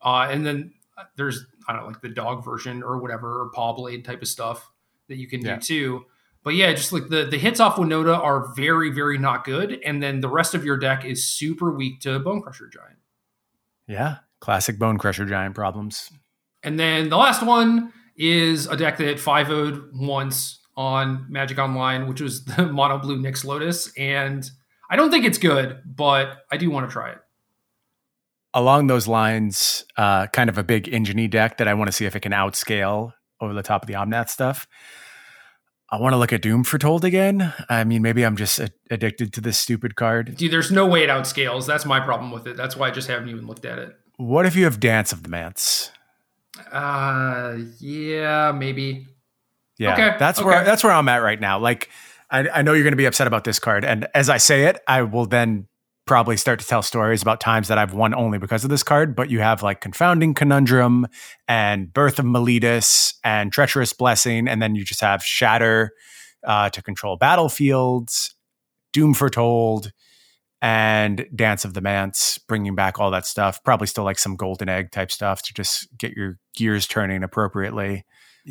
Uh, and then there's I don't know, like the dog version or whatever, or paw blade type of stuff that you can Yeah. do too. But yeah, just like the the hits off Winota are very, very not good, and then the rest of your deck is super weak to Bonecrusher Giant. Yeah, classic Bonecrusher Giant problems. And then the last one is a deck that 5 0'd once on Magic Online, which was the Mono Blue Nyx Lotus. And I don't think it's good, but I do want to try it. along those lines, uh, kind of a big engine deck that I want to see if it can outscale over the top of the Omnath stuff. I want to look at Doom Foretold again. I mean, maybe I'm just a- addicted to this stupid card. Dude, there's no way it outscales. That's my problem with it. That's why I just haven't even looked at it. What if you have Dance of the Manse? Uh, yeah, maybe. Yeah, Okay, that's okay. where that's where I'm at right now. Like, I, I know you're going to be upset about this card, and as I say it, I will then probably start to tell stories about times that I've won only because of this card. But you have like Confounding Conundrum and Birth of Meletis and Treacherous Blessing, and then you just have Shatter uh, to control battlefields, Doom Foretold, and Dance of the Manse, bringing back all that stuff. Probably still like some Golden Egg type stuff to just get your gears turning appropriately.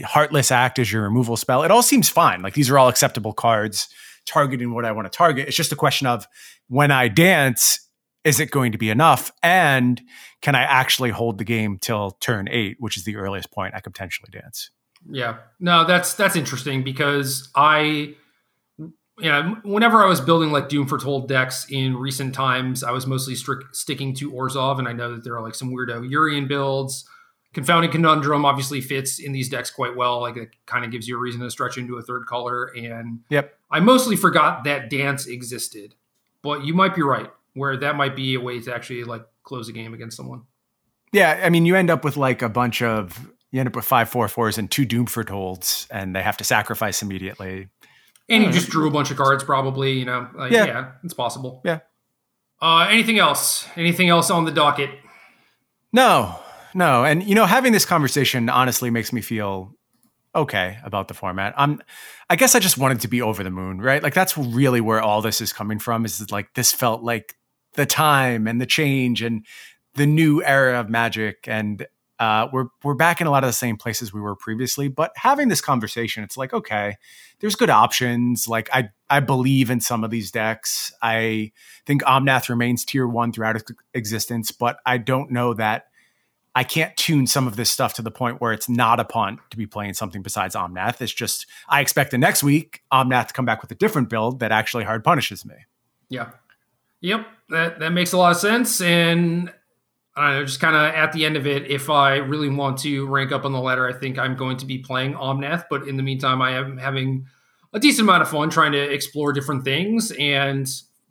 Heartless Act is your removal spell. It all seems fine. Like these are all acceptable cards targeting what I want to target. It's just a question of when I dance, is it going to be enough? And can I actually hold the game till turn eight, which is the earliest point I could potentially dance? Yeah. No, that's that's interesting because I know, whenever I was building like Doom Foretold decks in recent times, I was mostly strict, sticking to Orzhov, and I know that there are like some weirdo Urian builds. Confounding Conundrum obviously fits in these decks quite well. Like it kind of gives you a reason to stretch into a third color. And Yep. I mostly forgot that dance existed, but you might be right, where that might be a way to actually like close a game against someone. Yeah, I mean, you end up with like a bunch of you end up with five four fours and two Doom Foretolds, and they have to sacrifice immediately. And you just drew a bunch of cards, probably. You know, like, yeah. yeah, it's possible. Yeah. Uh, anything else? Anything else on the docket? No, no. And you know, having this conversation honestly makes me feel okay about the format. I'm I guess I just wanted to be over the moon, right? Like that's really where all this is coming from is like this felt like the time and the change and the new era of magic and uh, we're we're back in a lot of the same places we were previously. But having this conversation, it's like okay, there's good options. Like I I believe in some of these decks. I think Omnath remains tier one throughout its existence, but I don't know that I can't tune some of this stuff to the point where it's not a punt to be playing something besides Omnath. It's just I expect the next week Omnath to come back with a different build that actually hard punishes me. Yeah. Yep. That that makes a lot of sense. And I don't know, just kind of at the end of it, if I really want to rank up on the ladder, I think I'm going to be playing Omnath. But in the meantime, I am having a decent amount of fun trying to explore different things. And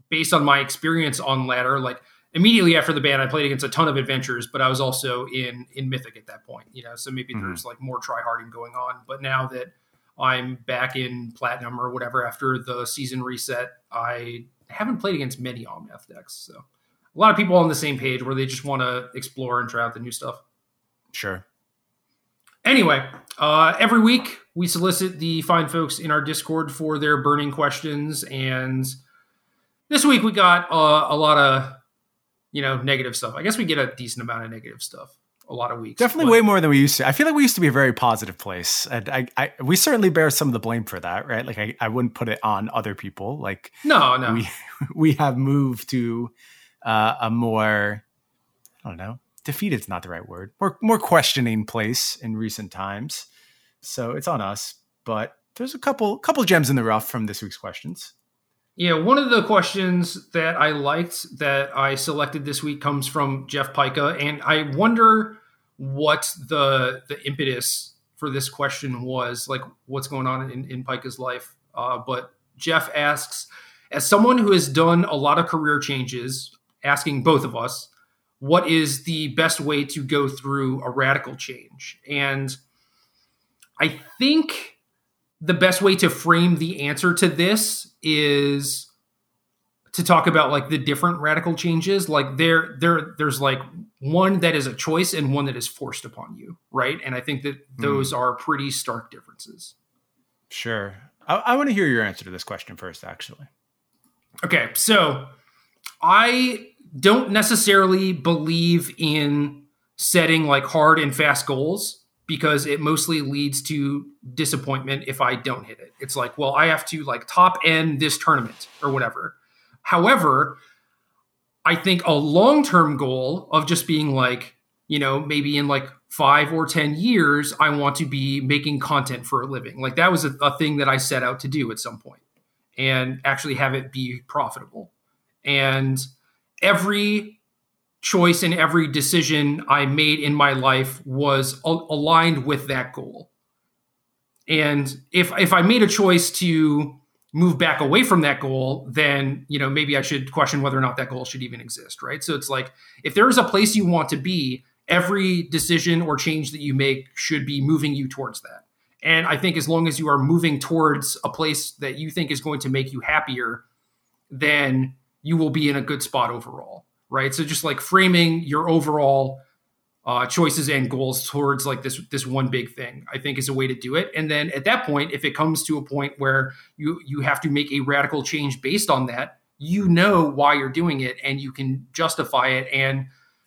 based on my experience on ladder, like immediately after the ban, I played against a ton of adventures, but I was also in in Mythic at that point, you know. So maybe mm-hmm. there's like more tryharding going on. But now that I'm back in Platinum or whatever after the season reset, I haven't played against many Omnath decks. So a lot of people on the same page where they just want to explore and try out the new stuff. Sure. Anyway, uh, every week we solicit the fine folks in our Discord for their burning questions, and this week we got uh, a lot of you know, negative stuff. I guess we get a decent amount of negative stuff a lot of weeks. Definitely but, way more than we used to. I feel like we used to be a very positive place. And I, I we certainly bear some of the blame for that, right? Like I, I wouldn't put it on other people. Like no, no. We we have moved to uh, a more I don't know, defeated's not the right word. More more questioning place in recent times. So it's on us. But there's a couple couple gems in the rough from this week's questions. Yeah, one of the questions that I liked that I selected this week comes from Jeff Pica, and I wonder what the the impetus for this question was, like what's going on in, in Pica's life. Uh, but Jeff asks, as someone who has done a lot of career changes, asking both of us, what is the best way to go through a radical change? And I think the best way to frame the answer to this is to talk about like the different radical changes like there there there's like one that is a choice and one that is forced upon you right and i think that hmm. those mm. are pretty stark differences sure I, I want to hear your answer to this question first actually okay so i don't necessarily believe in setting like hard and fast goals because it mostly leads to disappointment if I don't hit it. It's like, well, I have to like top end this tournament or whatever. However, I think a long term goal of just being like, you know, maybe in like five or 10 years, I want to be making content for a living. Like that was a, a thing that I set out to do at some point and actually have it be profitable. And every choice and every decision I made in my life was al- aligned with that goal. And if if I made a choice to move back away from that goal, then you know maybe I should question whether or not that goal should even exist, right? So it's like if there is a place you want to be, every decision or change that you make should be moving you towards that. And I think as long as you are moving towards a place that you think is going to make you happier, then you will be in a good spot overall right? So just like framing your overall uh, choices and goals towards like this this one big thing, I think is a way to do it. And then at that point, if it comes to a point where you you have to make a radical change based on that, you know why you're doing it and you can justify it. And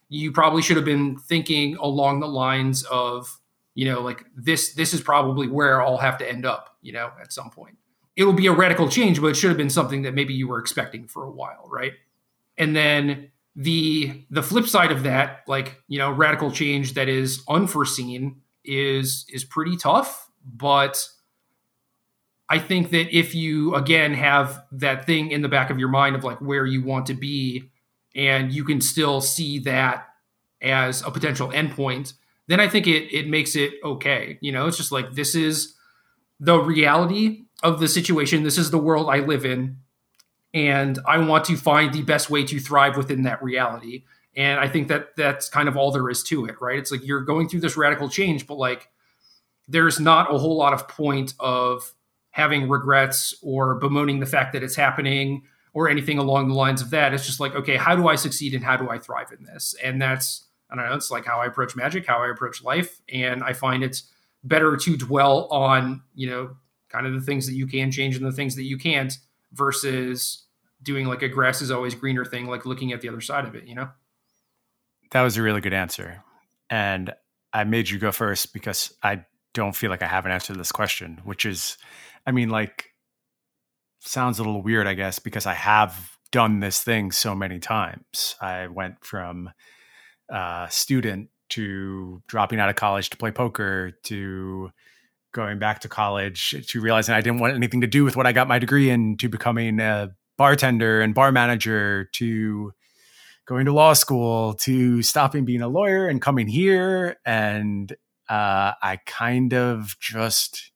you probably should have been thinking along the lines of, you know, like this this is probably where I'll have to end up, you know, at some point. It will be a radical change, but it should have been something that maybe you were expecting for a while, right? And then the the flip side of that like you know radical change that is unforeseen is is pretty tough but i think that if you again have that thing in the back of your mind of like where you want to be and you can still see that as a potential endpoint then i think it it makes it okay you know it's just like this is the reality of the situation this is the world i live in and I want to find the best way to thrive within that reality. And I think that that's kind of all there is to it, right? It's like you're going through this radical change, but like there's not a whole lot of point of having regrets or bemoaning the fact that it's happening or anything along the lines of that. It's just like, okay, how do I succeed and how do I thrive in this? And that's, I don't know, it's like how I approach magic, how I approach life. And I find it's better to dwell on, you know, kind of the things that you can change and the things that you can't versus doing like a grass is always greener thing, like looking at the other side of it, you know? That was a really good answer. And I made you go first because I don't feel like I have an answer to this question, which is, I mean, like, sounds a little weird, I guess, because I have done this thing so many times. I went from uh, student to dropping out of college to play poker to going back to college to realizing I didn't want anything to do with what I got my degree in to becoming a bartender and bar manager to going to law school to stopping being a lawyer and coming here and uh, I kind of just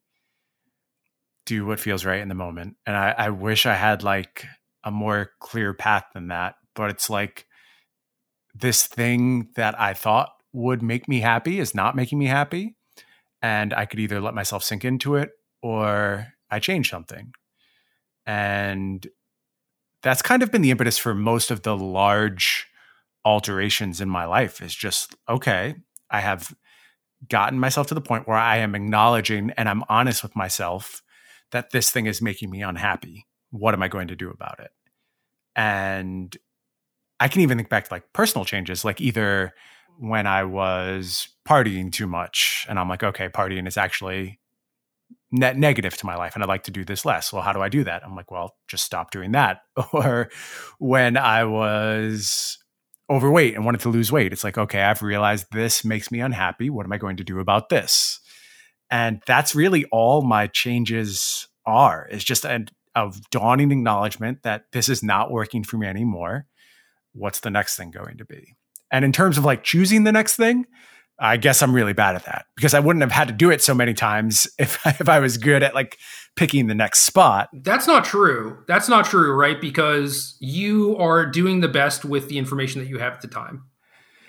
do what feels right in the moment. And I, I wish I had like a more clear path than that. But it's like this thing that I thought would make me happy is not making me happy. And I could either let myself sink into it or I change something. And that's kind of been the impetus for most of the large alterations in my life is just okay, I have gotten myself to the point where I am acknowledging and I'm honest with myself that this thing is making me unhappy. What am I going to do about it? And I can even think back to like personal changes, like either when I was partying too much and I'm like, okay, partying is actually net negative to my life and I'd like to do this less. Well, how do I do that? I'm like, well, just stop doing that. Or when I was overweight and wanted to lose weight. It's like, okay, I've realized this makes me unhappy. What am I going to do about this? And that's really all my changes are. It's just a, a dawning acknowledgement that this is not working for me anymore. What's the next thing going to be? And in terms of like choosing the next thing, I guess I'm really bad at that because I wouldn't have had to do it so many times if if I was good at like picking the next spot. That's not true. That's not true, right? Because you are doing the best with the information that you have at the time.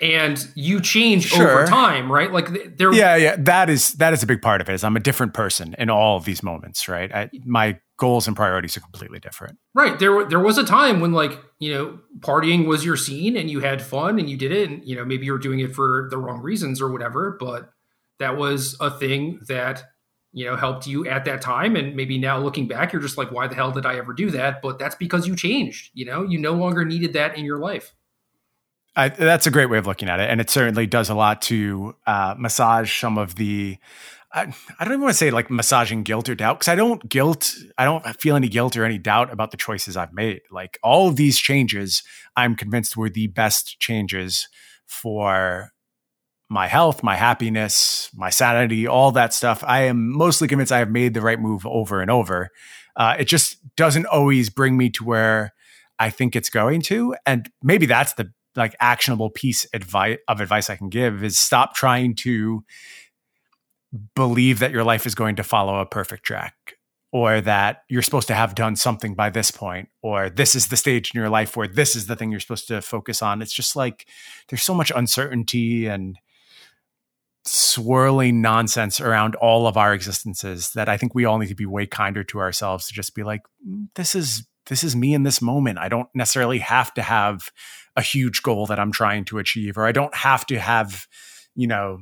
And you change sure. over time, right? Like there Yeah, yeah, that is that is a big part of it. Is I'm a different person in all of these moments, right? I, my goals and priorities are completely different. Right. There there was a time when like, you know, partying was your scene and you had fun and you did it and you know, maybe you were doing it for the wrong reasons or whatever, but that was a thing that you know helped you at that time. And maybe now looking back you're just like why the hell did i ever do that? But that's because you changed you know? You no longer needed that in your life. I, that's a great way of looking at it. And it certainly does a lot to uh, massage some of the I, I don't even want to say like massaging guilt or doubt because I don't guilt, I don't feel any guilt or any doubt about the choices I've made. Like all of these changes, I'm convinced were the best changes for my health, my happiness, my sanity, all that stuff. I am mostly convinced I have made the right move over and over. Uh, it just doesn't always bring me to where I think it's going to. And maybe that's the like actionable piece advice of advice I can give is stop trying to believe that your life is going to follow a perfect track or that you're supposed to have done something by this point or this is the stage in your life where this is the thing you're supposed to focus on. It's just like there's so much uncertainty and swirling nonsense around all of our existences that I think we all need to be way kinder to ourselves to just be like, mm, this is this is me in this moment. I don't necessarily have to have a huge goal that I'm trying to achieve, or I don't have to have, you know,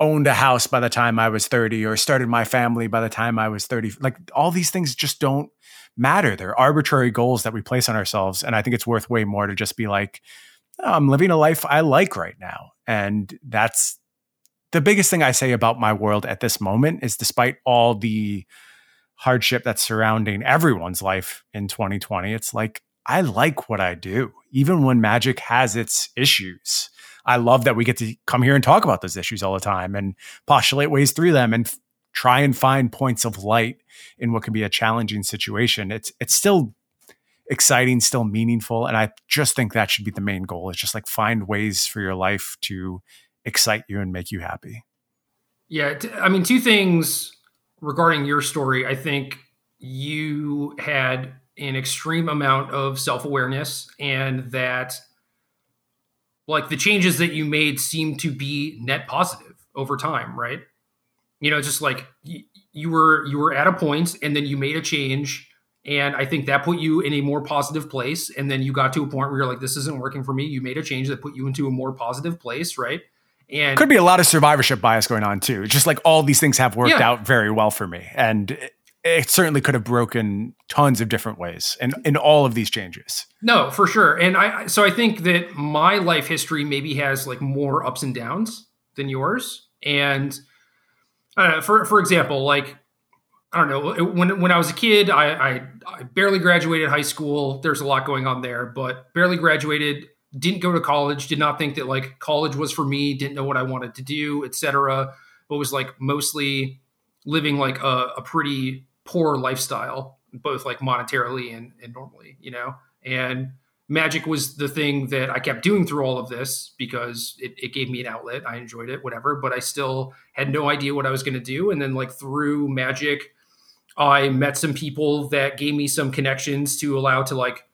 owned a house by the time I was 30 or started my family by the time I was 30. Like all these things just don't matter. They're arbitrary goals that we place on ourselves. And I think it's worth way more to just be like, oh, I'm living a life I like right now. And that's the biggest thing I say about my world at this moment is despite all the hardship that's surrounding everyone's life in 2020, it's like I like what I do, even when magic has its issues. I love that we get to come here and talk about those issues all the time and postulate ways through them and f- try and find points of light in what can be a challenging situation. It's it's still exciting, still meaningful. And I just think that should be the main goal. It's just like find ways for your life to excite you and make you happy. Yeah. I mean, two things regarding your story. I think you had an extreme amount of self awareness and that like the changes that you made seem to be net positive over time, right? You know, just like you, you were you were at a point and then you made a change and I think that put you in a more positive place and then you got to a point where you're like this isn't working for me. You made a change that put you into a more positive place, right? And could be a lot of survivorship bias going on too. Just like all these things have worked yeah. out very well for me and it certainly could have broken tons of different ways in, in all of these changes. No, for sure. And I so I think that my life history maybe has like more ups and downs than yours. And uh, for for example, like I don't know, when when I was a kid, I, I, I barely graduated high school. There's a lot going on there, but barely graduated. Didn't go to college. Did not think that like college was for me. Didn't know what I wanted to do, etc. But was like mostly living like a, a pretty poor lifestyle, both like monetarily and, and normally, you know? And magic was the thing that I kept doing through all of this because it, it gave me an outlet. I enjoyed it, whatever, but I still had no idea what I was going to do. And then, like, through magic, I met some people that gave me some connections to allow to like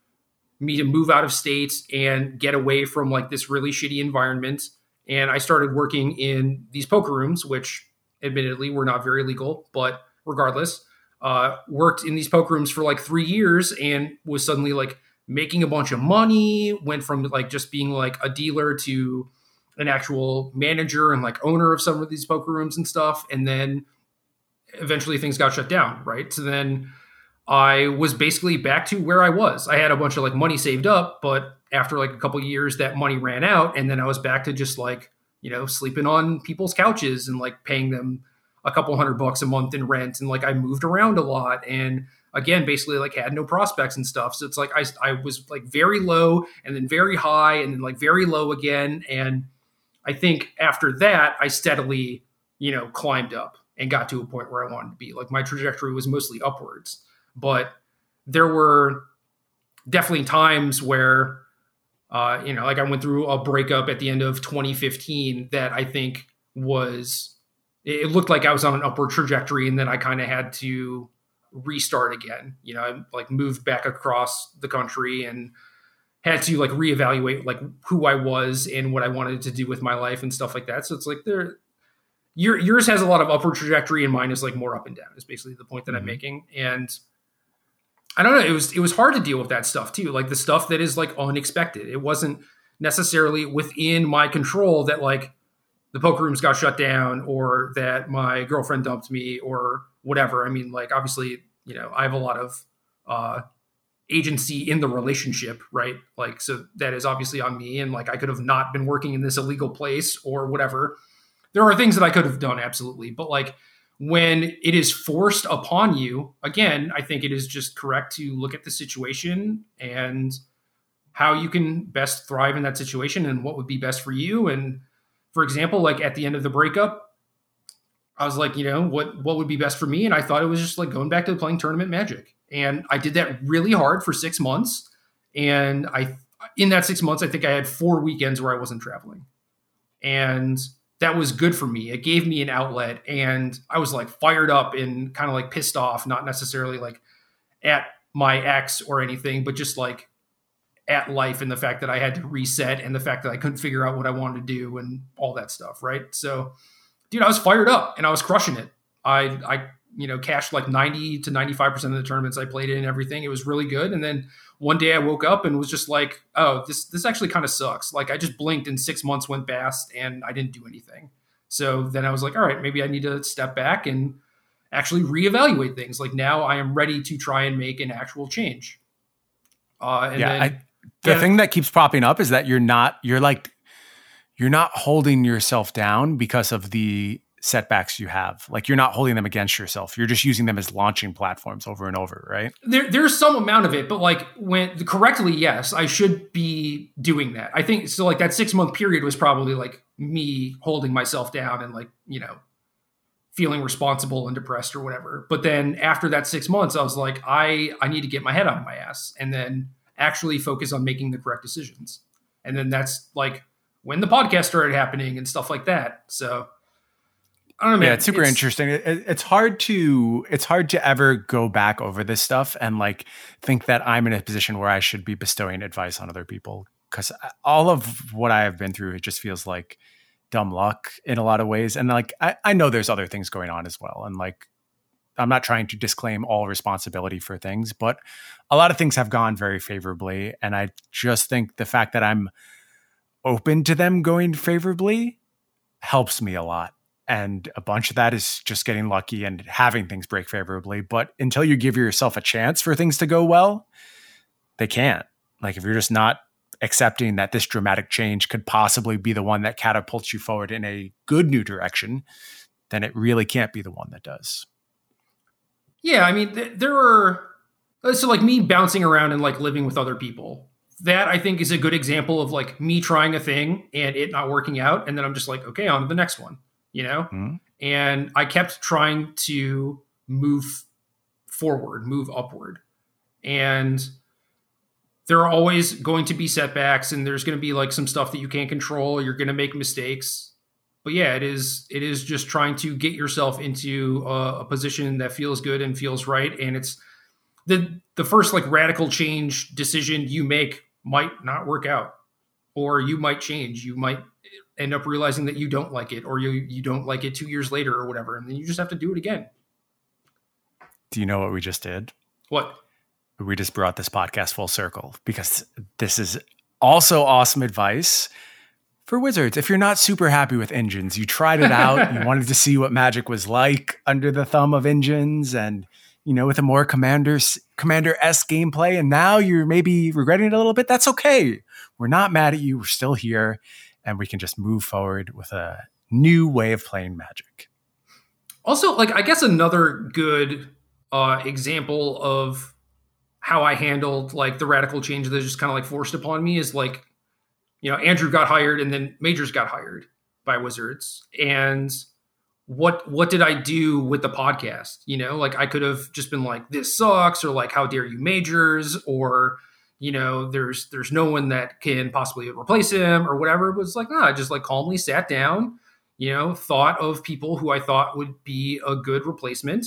me to move out of state and get away from like this really shitty environment. And I started working in these poker rooms, which admittedly were not very legal, but regardless, uh, worked in these poker rooms for like three years and was suddenly like making a bunch of money. Went from like just being like a dealer to an actual manager and like owner of some of these poker rooms and stuff. And then eventually things got shut down, right? So then I was basically back to where I was. I had a bunch of like money saved up, but after like a couple years, that money ran out, and then I was back to just like you know sleeping on people's couches and like paying them a couple hundred bucks a month in rent and like I moved around a lot and again basically like had no prospects and stuff. So it's like I, I was like very low and then very high and then like very low again and I think after that I steadily you know climbed up and got to a point where I wanted to be. Like my trajectory was mostly upwards but there were definitely times where uh, you know like I went through a breakup at the end of 2015 that I think was it looked like I was on an upward trajectory, and then I kind of had to restart again. You know, I like moved back across the country and had to like reevaluate like who I was and what I wanted to do with my life and stuff like that. So it's like there, your yours has a lot of upward trajectory, and mine is like more up and down. Is basically the point that mm-hmm. I'm making, and I don't know. It was it was hard to deal with that stuff too, like the stuff that is like unexpected. It wasn't necessarily within my control that like the poker rooms got shut down or that my girlfriend dumped me or whatever. I mean, like obviously, you know, I have a lot of uh, agency in the relationship, right? Like, so that is obviously on me. And like, I could have not been working in this illegal place or whatever. There are things that I could have done, absolutely. But like, when it is forced upon you, again, I think it is just correct to look at the situation and how you can best thrive in that situation and what would be best for you. And for example, like at the end of the breakup, I was like, you know, what what would be best for me? And I thought it was just like going back to playing tournament magic. And I did that really hard for six months. And I in that six months, I think I had four weekends where I wasn't traveling. And that was good for me. It gave me an outlet. And I was like fired up and kind of like pissed off, not necessarily like at my ex or anything, but just like at life and the fact that I had to reset and the fact that I couldn't figure out what I wanted to do and all that stuff, right? So, dude, I was fired up and I was crushing it. I I you know cashed like 90 to 95% of the tournaments I played in and everything. It was really good. And then one day I woke up and was just like, "Oh, this this actually kind of sucks." Like I just blinked and 6 months went past and I didn't do anything. So then I was like, "All right, maybe I need to step back and actually reevaluate things. Like now I am ready to try and make an actual change." Uh, and yeah, then, I, the yeah. thing that keeps popping up is that you're not you're like you're not holding yourself down because of the setbacks you have. Like you're not holding them against yourself. You're just using them as launching platforms over and over, right? There, there's some amount of it, but like when correctly, yes, I should be doing that. I think so. Like that six month period was probably like me holding myself down and like you know feeling responsible and depressed or whatever. But then after that six months, I was like, I I need to get my head out of my ass, and then actually focus on making the correct decisions. And then that's like when the podcast started happening and stuff like that. So I don't know. Man. Yeah, it's super it's, interesting. It, it's hard to it's hard to ever go back over this stuff and like think that I'm in a position where I should be bestowing advice on other people because uh, all of what I have been through, it just feels like dumb luck in a lot of ways. And like, I, I know there's other things going on as well. And like, I'm not trying to disclaim all responsibility for things, but a lot of things have gone very favorably. And I just think the fact that I'm open to them going favorably helps me a lot. And a bunch of that is just getting lucky and having things break favorably. But until you give yourself a chance for things to go well, they can't. Like if you're just not accepting that this dramatic change could possibly be the one that catapults you forward in a good new direction, then it really can't be the one that does. Yeah, I mean, th- there are so like me bouncing around and like living with other people. That I think is a good example of like me trying a thing and it not working out, and then I'm just like, okay, on to the next one, you know. Mm-hmm. And I kept trying to move forward, move upward, and there are always going to be setbacks, and there's going to be like some stuff that you can't control. You're going to make mistakes, but yeah, it is it is just trying to get yourself into a, a, position that feels good and feels right, and it's the the first like radical change decision you make might not work out, or you might change. You might end up realizing that you don't like it, or you you don't like it two years later, or whatever, and then you just have to do it again. Do you know what we just did? What? We just brought this podcast full circle because this is also awesome advice for Wizards, if you're not super happy with engines, you tried it out, you wanted to see what Magic was like under the thumb of engines, and you know, with a more commanders commander s gameplay, and now you're maybe regretting it a little bit. That's okay. We're not mad at you. We're still here, and we can just move forward with a new way of playing Magic. Also, like I guess another good uh, example of how I handled like the radical change that just kind of like forced upon me is like you know, Andrew got hired and then Majors got hired by Wizards. And what what did I do with the podcast? You know, like I could have just been like, this sucks, or like, how dare you Majors, or you know, there's there's no one that can possibly replace him or whatever. It was like, no, I just like calmly sat down, you know, thought of people who I thought would be a good replacement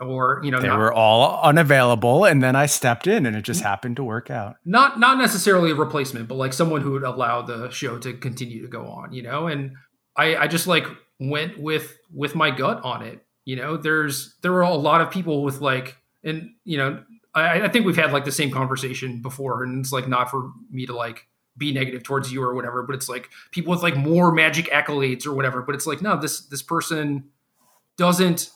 or you know they not, were all unavailable and then i stepped in and it just happened to work out not not necessarily a replacement but like someone who would allow the show to continue to go on you know and i i just like went with with my gut on it. You know there's there were a lot of people with like and you know I, I think we've had like the same conversation before and it's like not for me to like be negative towards you or whatever but it's like people with like more magic accolades or whatever but it's like no this this person doesn't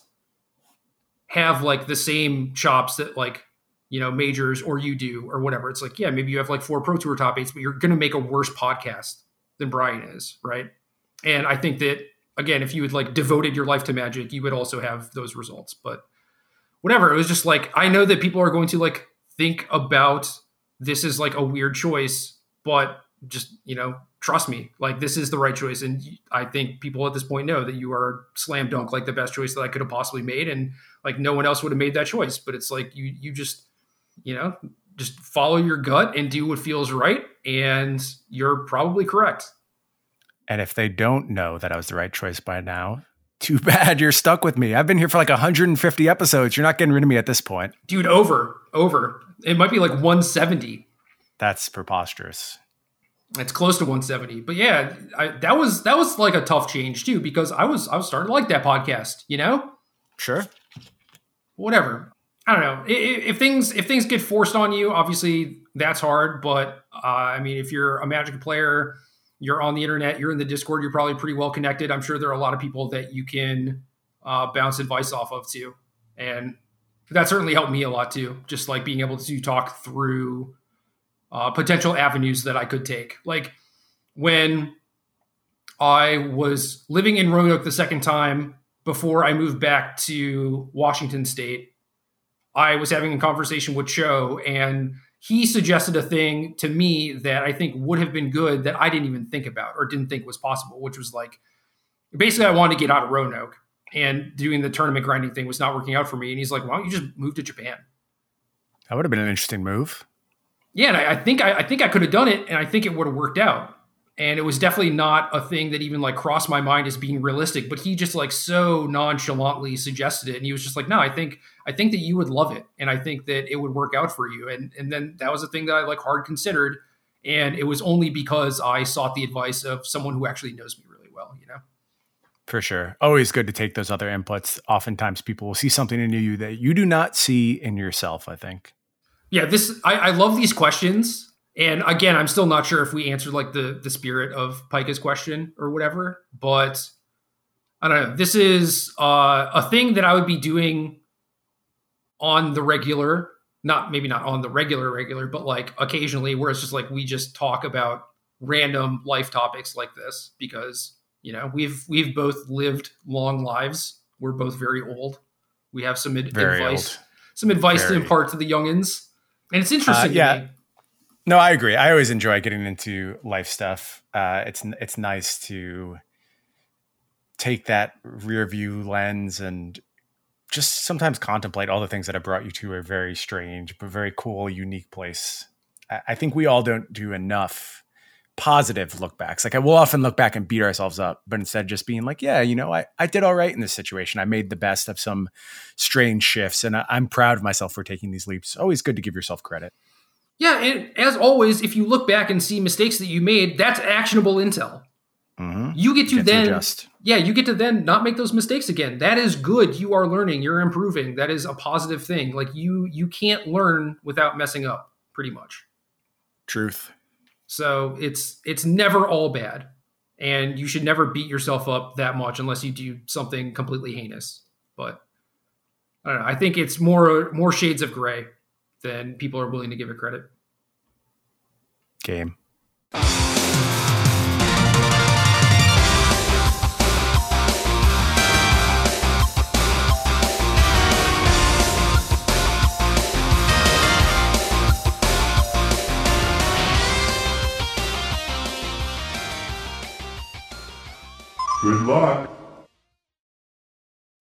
have like the same chops that like you know majors or you do or whatever. It's like yeah maybe you have like four pro tour top eights but you're going to make a worse podcast than brian is right? And i think that again if you had like devoted your life to magic you would also have those results. But whatever it was just like i know that people are going to like think about this is like a weird choice but just you know trust me like this is the right choice. And i think people at this point know that you are slam dunk like the best choice that i could have possibly made. And like no one else would have made that choice. But it's like you you just you know just follow your gut and do what feels right. And you're probably correct and if they don't know that i was the right choice by now too bad. You're stuck with me. I've been here for like 150 episodes. You're not getting rid of me at this point. Dude over over. It might be like 170 that's preposterous. It's close to 170 but yeah I, that was that was like a tough change too because i was i was starting to like that podcast you know? Sure. Whatever. I don't know. If, if, things if things get forced on you. Obviously, that's hard. But uh, I mean, if you're a Magic player, you're on the internet, you're in the Discord, you're probably pretty well connected. I'm sure there are a lot of people that you can uh, bounce advice off of too, and that certainly helped me a lot too. Just like being able to talk through uh, potential avenues that I could take. Like when I was living in Roanoke the second time before I moved back to Washington State, I was having a conversation with Cho, and he suggested a thing to me that I think would have been good that I didn't even think about or didn't think was possible, which was like basically I wanted to get out of Roanoke and doing the tournament grinding thing was not working out for me. And he's like, why don't you just move to Japan? That would have been an interesting move. Yeah, and I, I think I, I think I could have done it, and I think it would have worked out and it was definitely not a thing that even like crossed my mind as being realistic but he just like so nonchalantly suggested it and he was just like no i think i think that you would love it and i think that it would work out for you and and then that was a thing that i like hard considered And it was only because I sought the advice of someone who actually knows me really well, you know? For sure. Always good to take those other inputs. Oftentimes people will see something in you that you do not see in yourself, I think. Yeah, this I, I love these questions. And again, I'm still not sure if we answered like the the spirit of Pika's question or whatever, but I don't know. This is uh, a thing that I would be doing on the regular, not maybe not on the regular regular, but like occasionally where it's just like we just talk about random life topics like this because you know we've we've both lived long lives. We're both very old. We have some ad- advice, old. some advice to impart to the youngins, and it's interesting. Uh, to yeah. me. No, I agree. I always enjoy getting into life stuff. Uh, it's it's nice to take that rear view lens and just sometimes contemplate all the things that have brought you to a very strange but very cool, unique place. I, I think we all don't do enough positive look backs. Like I will often look back and beat ourselves up, but instead just being like, yeah, you know, I, I did all right in this situation. I made the best of some strange shifts and I, I'm proud of myself for taking these leaps. Always good to give yourself credit. Yeah, and as always, if you look back and see mistakes that you made, that's actionable intel. Mm-hmm. You get to Get to then, adjust. yeah, you get to then not make those mistakes again. That is good. You are learning. You're improving. That is a positive thing. Like you, you can't learn without messing up. Pretty much. Truth. So it's it's never all bad, and you should never beat yourself up that much unless you do something completely heinous. But I don't know. I think it's more more shades of gray than people are willing to give it credit. Game. Good luck.